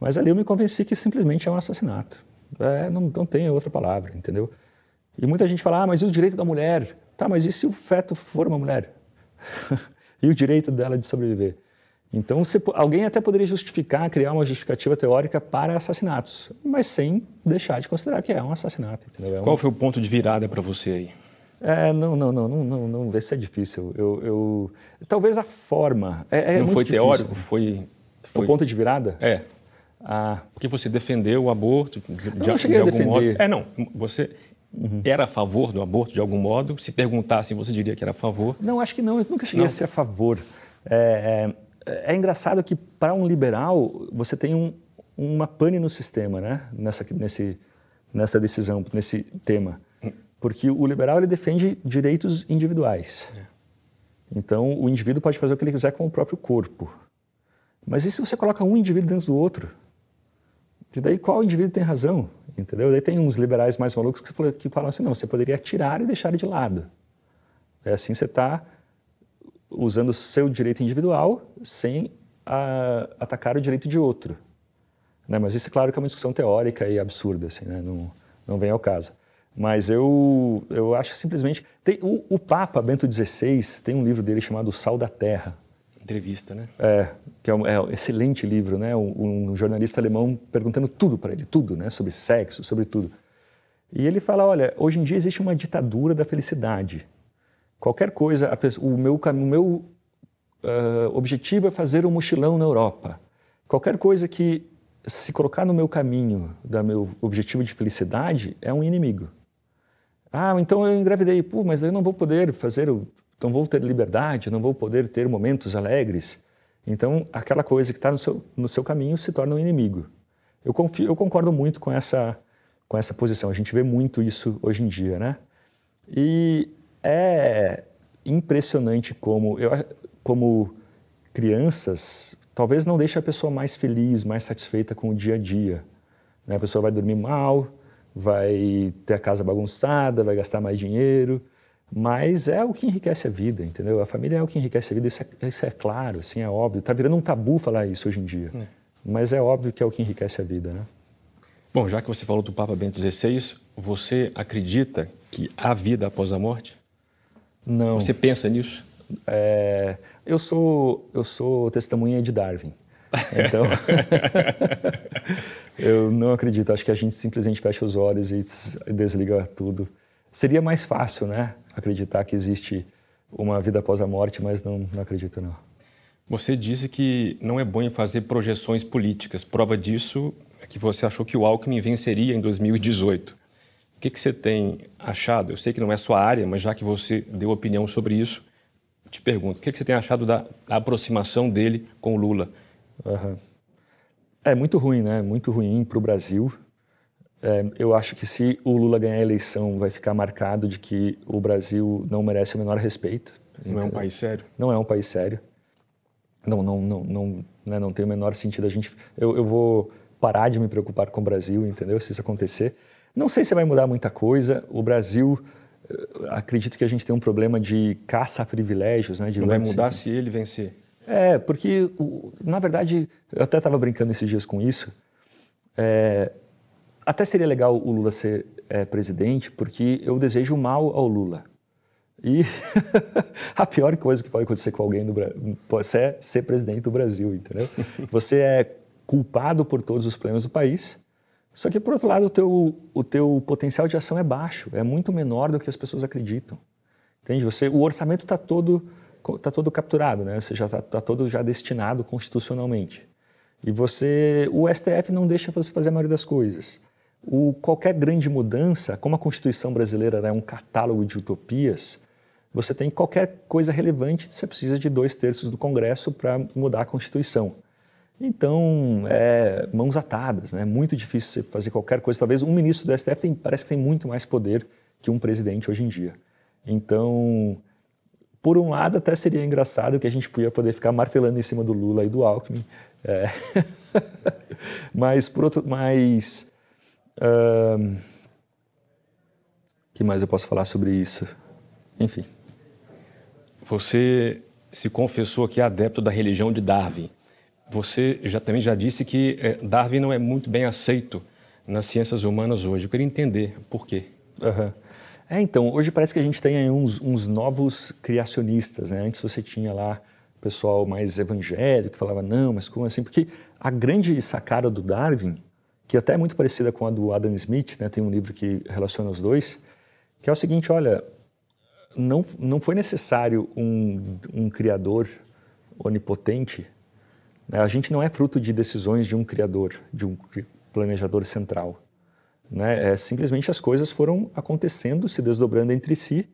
Mas ali eu me convenci que simplesmente é um assassinato. É, não, não tem outra palavra, entendeu? E muita gente fala, ah, mas e o direito da mulher? Tá, mas e se o feto for uma mulher? e o direito dela de sobreviver? Então, alguém até poderia justificar, criar uma justificativa teórica para assassinatos, mas sem deixar de considerar que é um assassinato. É Qual foi o ponto de virada para você aí? É, não, não, não, não, não, não, esse é difícil. Eu, eu, talvez a forma. É, é não foi difícil. teórico, foi, foi. O ponto de virada? É. Ah. Porque você defendeu o aborto de, não, não cheguei de algum a defender. modo. É, não. Você Uhum. Era a favor do aborto de algum modo? Se perguntassem, você diria que era a favor? Não, acho que não. Eu nunca cheguei não. a ser a favor. É, é, é engraçado que para um liberal você tem um, uma pane no sistema, né? Nessa, nesse, nessa decisão, nesse tema, porque o liberal ele defende direitos individuais. É. Então o indivíduo pode fazer o que ele quiser com o próprio corpo. Mas e se você coloca um indivíduo dentro do outro? E daí qual indivíduo tem razão? Entendeu? Daí tem uns liberais mais malucos que falam assim, não, você poderia tirar e deixar de lado. É assim você está usando o seu direito individual sem a, atacar o direito de outro. Né? Mas isso, é claro, que é uma discussão teórica e absurda, assim, né? não, não vem ao caso. Mas eu, eu acho simplesmente... Tem, o, o Papa Bento XVI tem um livro dele chamado Sal da Terra, Entrevista, né? É, que é um, é um excelente livro, né? Um, um jornalista alemão perguntando tudo para ele, tudo, né? Sobre sexo, sobre tudo. E ele fala, olha, hoje em dia existe uma ditadura da felicidade. Qualquer coisa, o meu, o meu uh, objetivo é fazer um mochilão na Europa. Qualquer coisa que se colocar no meu caminho do meu objetivo de felicidade é um inimigo. Ah, então eu engravidei. Pô, mas eu não vou poder fazer o não vou ter liberdade, não vou poder ter momentos alegres. Então, aquela coisa que está no seu, no seu caminho se torna um inimigo. Eu, confio, eu concordo muito com essa, com essa posição. A gente vê muito isso hoje em dia, né? E é impressionante como, eu, como crianças talvez não deixe a pessoa mais feliz, mais satisfeita com o dia a dia. Né? A pessoa vai dormir mal, vai ter a casa bagunçada, vai gastar mais dinheiro, mas é o que enriquece a vida, entendeu? A família é o que enriquece a vida, isso é, isso é claro, assim, é óbvio. Está virando um tabu falar isso hoje em dia, é. mas é óbvio que é o que enriquece a vida, né? Bom, já que você falou do Papa Bento XVI, você acredita que há vida após a morte? Não. Você pensa nisso? É, eu sou eu sou testemunha de Darwin. Então, eu não acredito. Acho que a gente simplesmente fecha os olhos e desliga tudo. Seria mais fácil, né? Acreditar que existe uma vida após a morte, mas não, não acredito, não. Você disse que não é bom em fazer projeções políticas. Prova disso é que você achou que o Alckmin venceria em 2018. O que, que você tem achado? Eu sei que não é sua área, mas já que você deu opinião sobre isso, te pergunto, o que, que você tem achado da, da aproximação dele com o Lula? Uhum. É muito ruim, né? Muito ruim para o Brasil. É, eu acho que se o Lula ganhar a eleição, vai ficar marcado de que o Brasil não merece o menor respeito. Não é um país sério? Não é um país sério. Não, não, não, não, né? não tem o menor sentido. A gente, eu, eu vou parar de me preocupar com o Brasil, entendeu? Se isso acontecer. Não sei se vai mudar muita coisa. O Brasil, eh, acredito que a gente tem um problema de caça a privilégios, né? De não vai mudar se ele vencer. É, porque, na verdade, eu até estava brincando esses dias com isso. É, até seria legal o Lula ser é, presidente, porque eu desejo mal ao Lula. E a pior coisa que pode acontecer com alguém do Brasil é ser presidente do Brasil, entendeu? Você é culpado por todos os problemas do país, só que, por outro lado, o teu, o teu potencial de ação é baixo, é muito menor do que as pessoas acreditam. Entende? Você, o orçamento está todo está todo capturado, né? Você já está tá todo já destinado constitucionalmente. E você, o STF não deixa você fazer a maioria das coisas. O, qualquer grande mudança, como a Constituição brasileira é um catálogo de utopias, você tem qualquer coisa relevante, você precisa de dois terços do Congresso para mudar a Constituição. Então, é mãos atadas, né? Muito difícil fazer qualquer coisa. Talvez um ministro do STF tem, parece que tem muito mais poder que um presidente hoje em dia. Então, por um lado, até seria engraçado que a gente podia poder ficar martelando em cima do Lula e do Alckmin. É. mas, por outro, mas um, que mais eu posso falar sobre isso? Enfim. Você se confessou que é adepto da religião de Darwin. Você já também já disse que é, Darwin não é muito bem aceito nas ciências humanas hoje. Eu queria entender por quê. Uhum. É, então, hoje parece que a gente tem aí uns, uns novos criacionistas, né? Antes você tinha lá o pessoal mais evangélico que falava, não, mas como assim? Porque a grande sacada do Darwin, que até é muito parecida com a do Adam Smith, né? Tem um livro que relaciona os dois, que é o seguinte, olha, não, não foi necessário um, um criador onipotente, né? a gente não é fruto de decisões de um criador, de um planejador central. Né? É, simplesmente as coisas foram acontecendo, se desdobrando entre si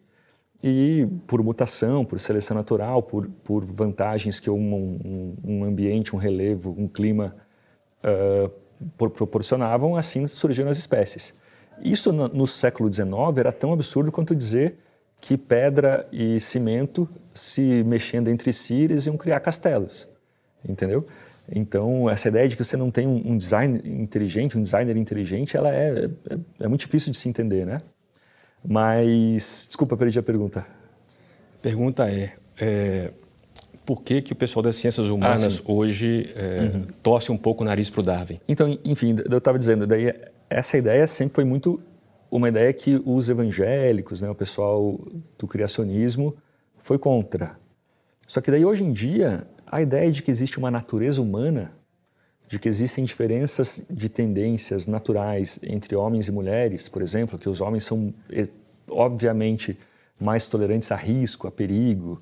e por mutação, por seleção natural, por, por vantagens que um, um, um ambiente, um relevo, um clima uh, proporcionavam, assim surgiram as espécies. Isso no, no século XIX era tão absurdo quanto dizer que pedra e cimento se mexendo entre si eles iam criar castelos, entendeu? Então, essa ideia de que você não tem um, design inteligente, um designer inteligente, ela é, é, é, muito difícil de se entender, né? Mas, desculpa, perdi a pergunta. Pergunta é, é por que, que o pessoal das ciências humanas ah, hoje é, uhum. torce um pouco o nariz para o Darwin? Então, enfim, eu estava dizendo, daí essa ideia sempre foi muito uma ideia que os evangélicos, né, o pessoal do criacionismo, foi contra. Só que daí hoje em dia a ideia de que existe uma natureza humana, de que existem diferenças de tendências naturais entre homens e mulheres, por exemplo, que os homens são, eh, obviamente, mais tolerantes a risco, a perigo,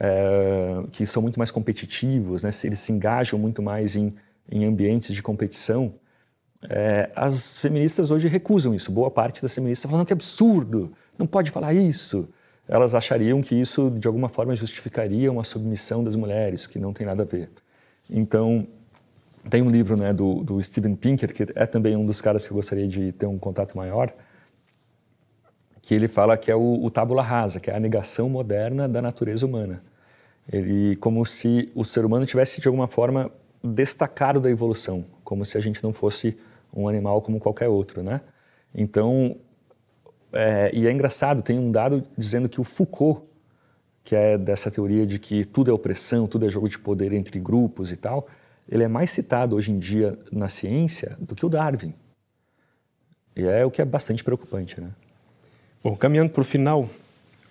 é, que são muito mais competitivos, né? eles se engajam muito mais em, em ambientes de competição. É, as feministas hoje recusam isso. Boa parte das feministas falam que é absurdo, não pode falar isso elas achariam que isso de alguma forma justificaria uma submissão das mulheres, que não tem nada a ver. Então, tem um livro né, do, do Steven Pinker, que é também um dos caras que eu gostaria de ter um contato maior, que ele fala que é o, o tábula rasa, que é a negação moderna da natureza humana. Ele, como se o ser humano tivesse de alguma forma destacado da evolução, como se a gente não fosse um animal como qualquer outro, né? Então, é, e é engraçado, tem um dado dizendo que o Foucault, que é dessa teoria de que tudo é opressão, tudo é jogo de poder entre grupos e tal, ele é mais citado hoje em dia na ciência do que o Darwin. E é o que é bastante preocupante, né? Bom, caminhando para o final,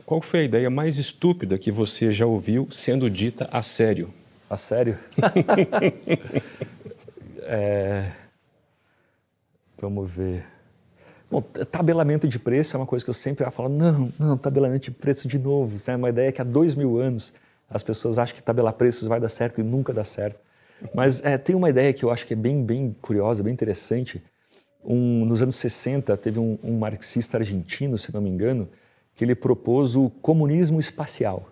qual foi a ideia mais estúpida que você já ouviu sendo dita a sério? A sério? é... Vamos ver. Bom, tabelamento de preço é uma coisa que eu sempre falar, não, não, tabelamento de preço de novo. Isso é uma ideia que há dois mil anos as pessoas acham que tabelar preços vai dar certo e nunca dá certo. Mas é, tem uma ideia que eu acho que é bem, bem curiosa, bem interessante. Um, nos anos 60, teve um, um marxista argentino, se não me engano, que ele propôs o comunismo espacial.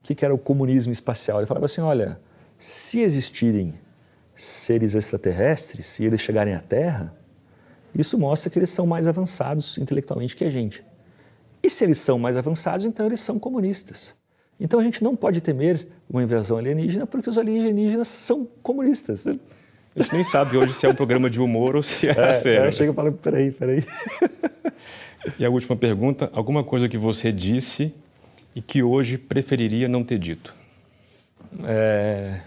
O que, que era o comunismo espacial? Ele falava assim: olha, se existirem seres extraterrestres e eles chegarem à Terra, isso mostra que eles são mais avançados intelectualmente que a gente. E se eles são mais avançados, então eles são comunistas. Então a gente não pode temer uma invasão alienígena porque os alienígenas são comunistas. A gente nem sabe hoje se é um programa de humor ou se é, é sério. Chega e fala, peraí, peraí. E a última pergunta, alguma coisa que você disse e que hoje preferiria não ter dito? É...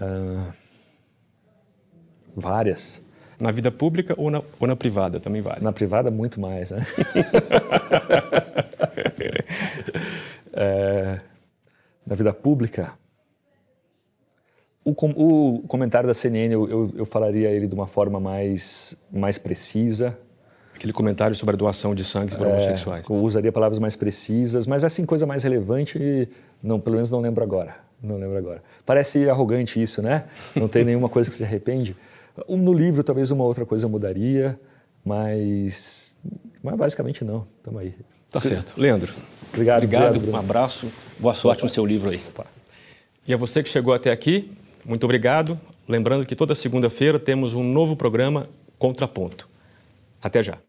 Uh... Várias. Na vida pública ou na, ou na privada também vale? Na privada, muito mais, né? é, na vida pública, o, o, comentário da CNN, eu, eu, eu, falaria ele de uma forma mais, mais precisa. Aquele comentário sobre a doação de sangue para é, homossexuais. Eu usaria palavras mais precisas, mas assim, coisa mais relevante, não, pelo menos não lembro agora. Não lembro agora. Parece arrogante isso, né? Não tem nenhuma coisa que se arrepende. No livro, talvez uma outra coisa mudaria, mas, mas basicamente não. Estamos aí. Tá certo. Leandro. Obrigado. Obrigado. obrigado um abraço. Boa sorte Opa. no seu livro aí. Opa. E a você que chegou até aqui, muito obrigado. Lembrando que toda segunda-feira temos um novo programa Contraponto. Até já.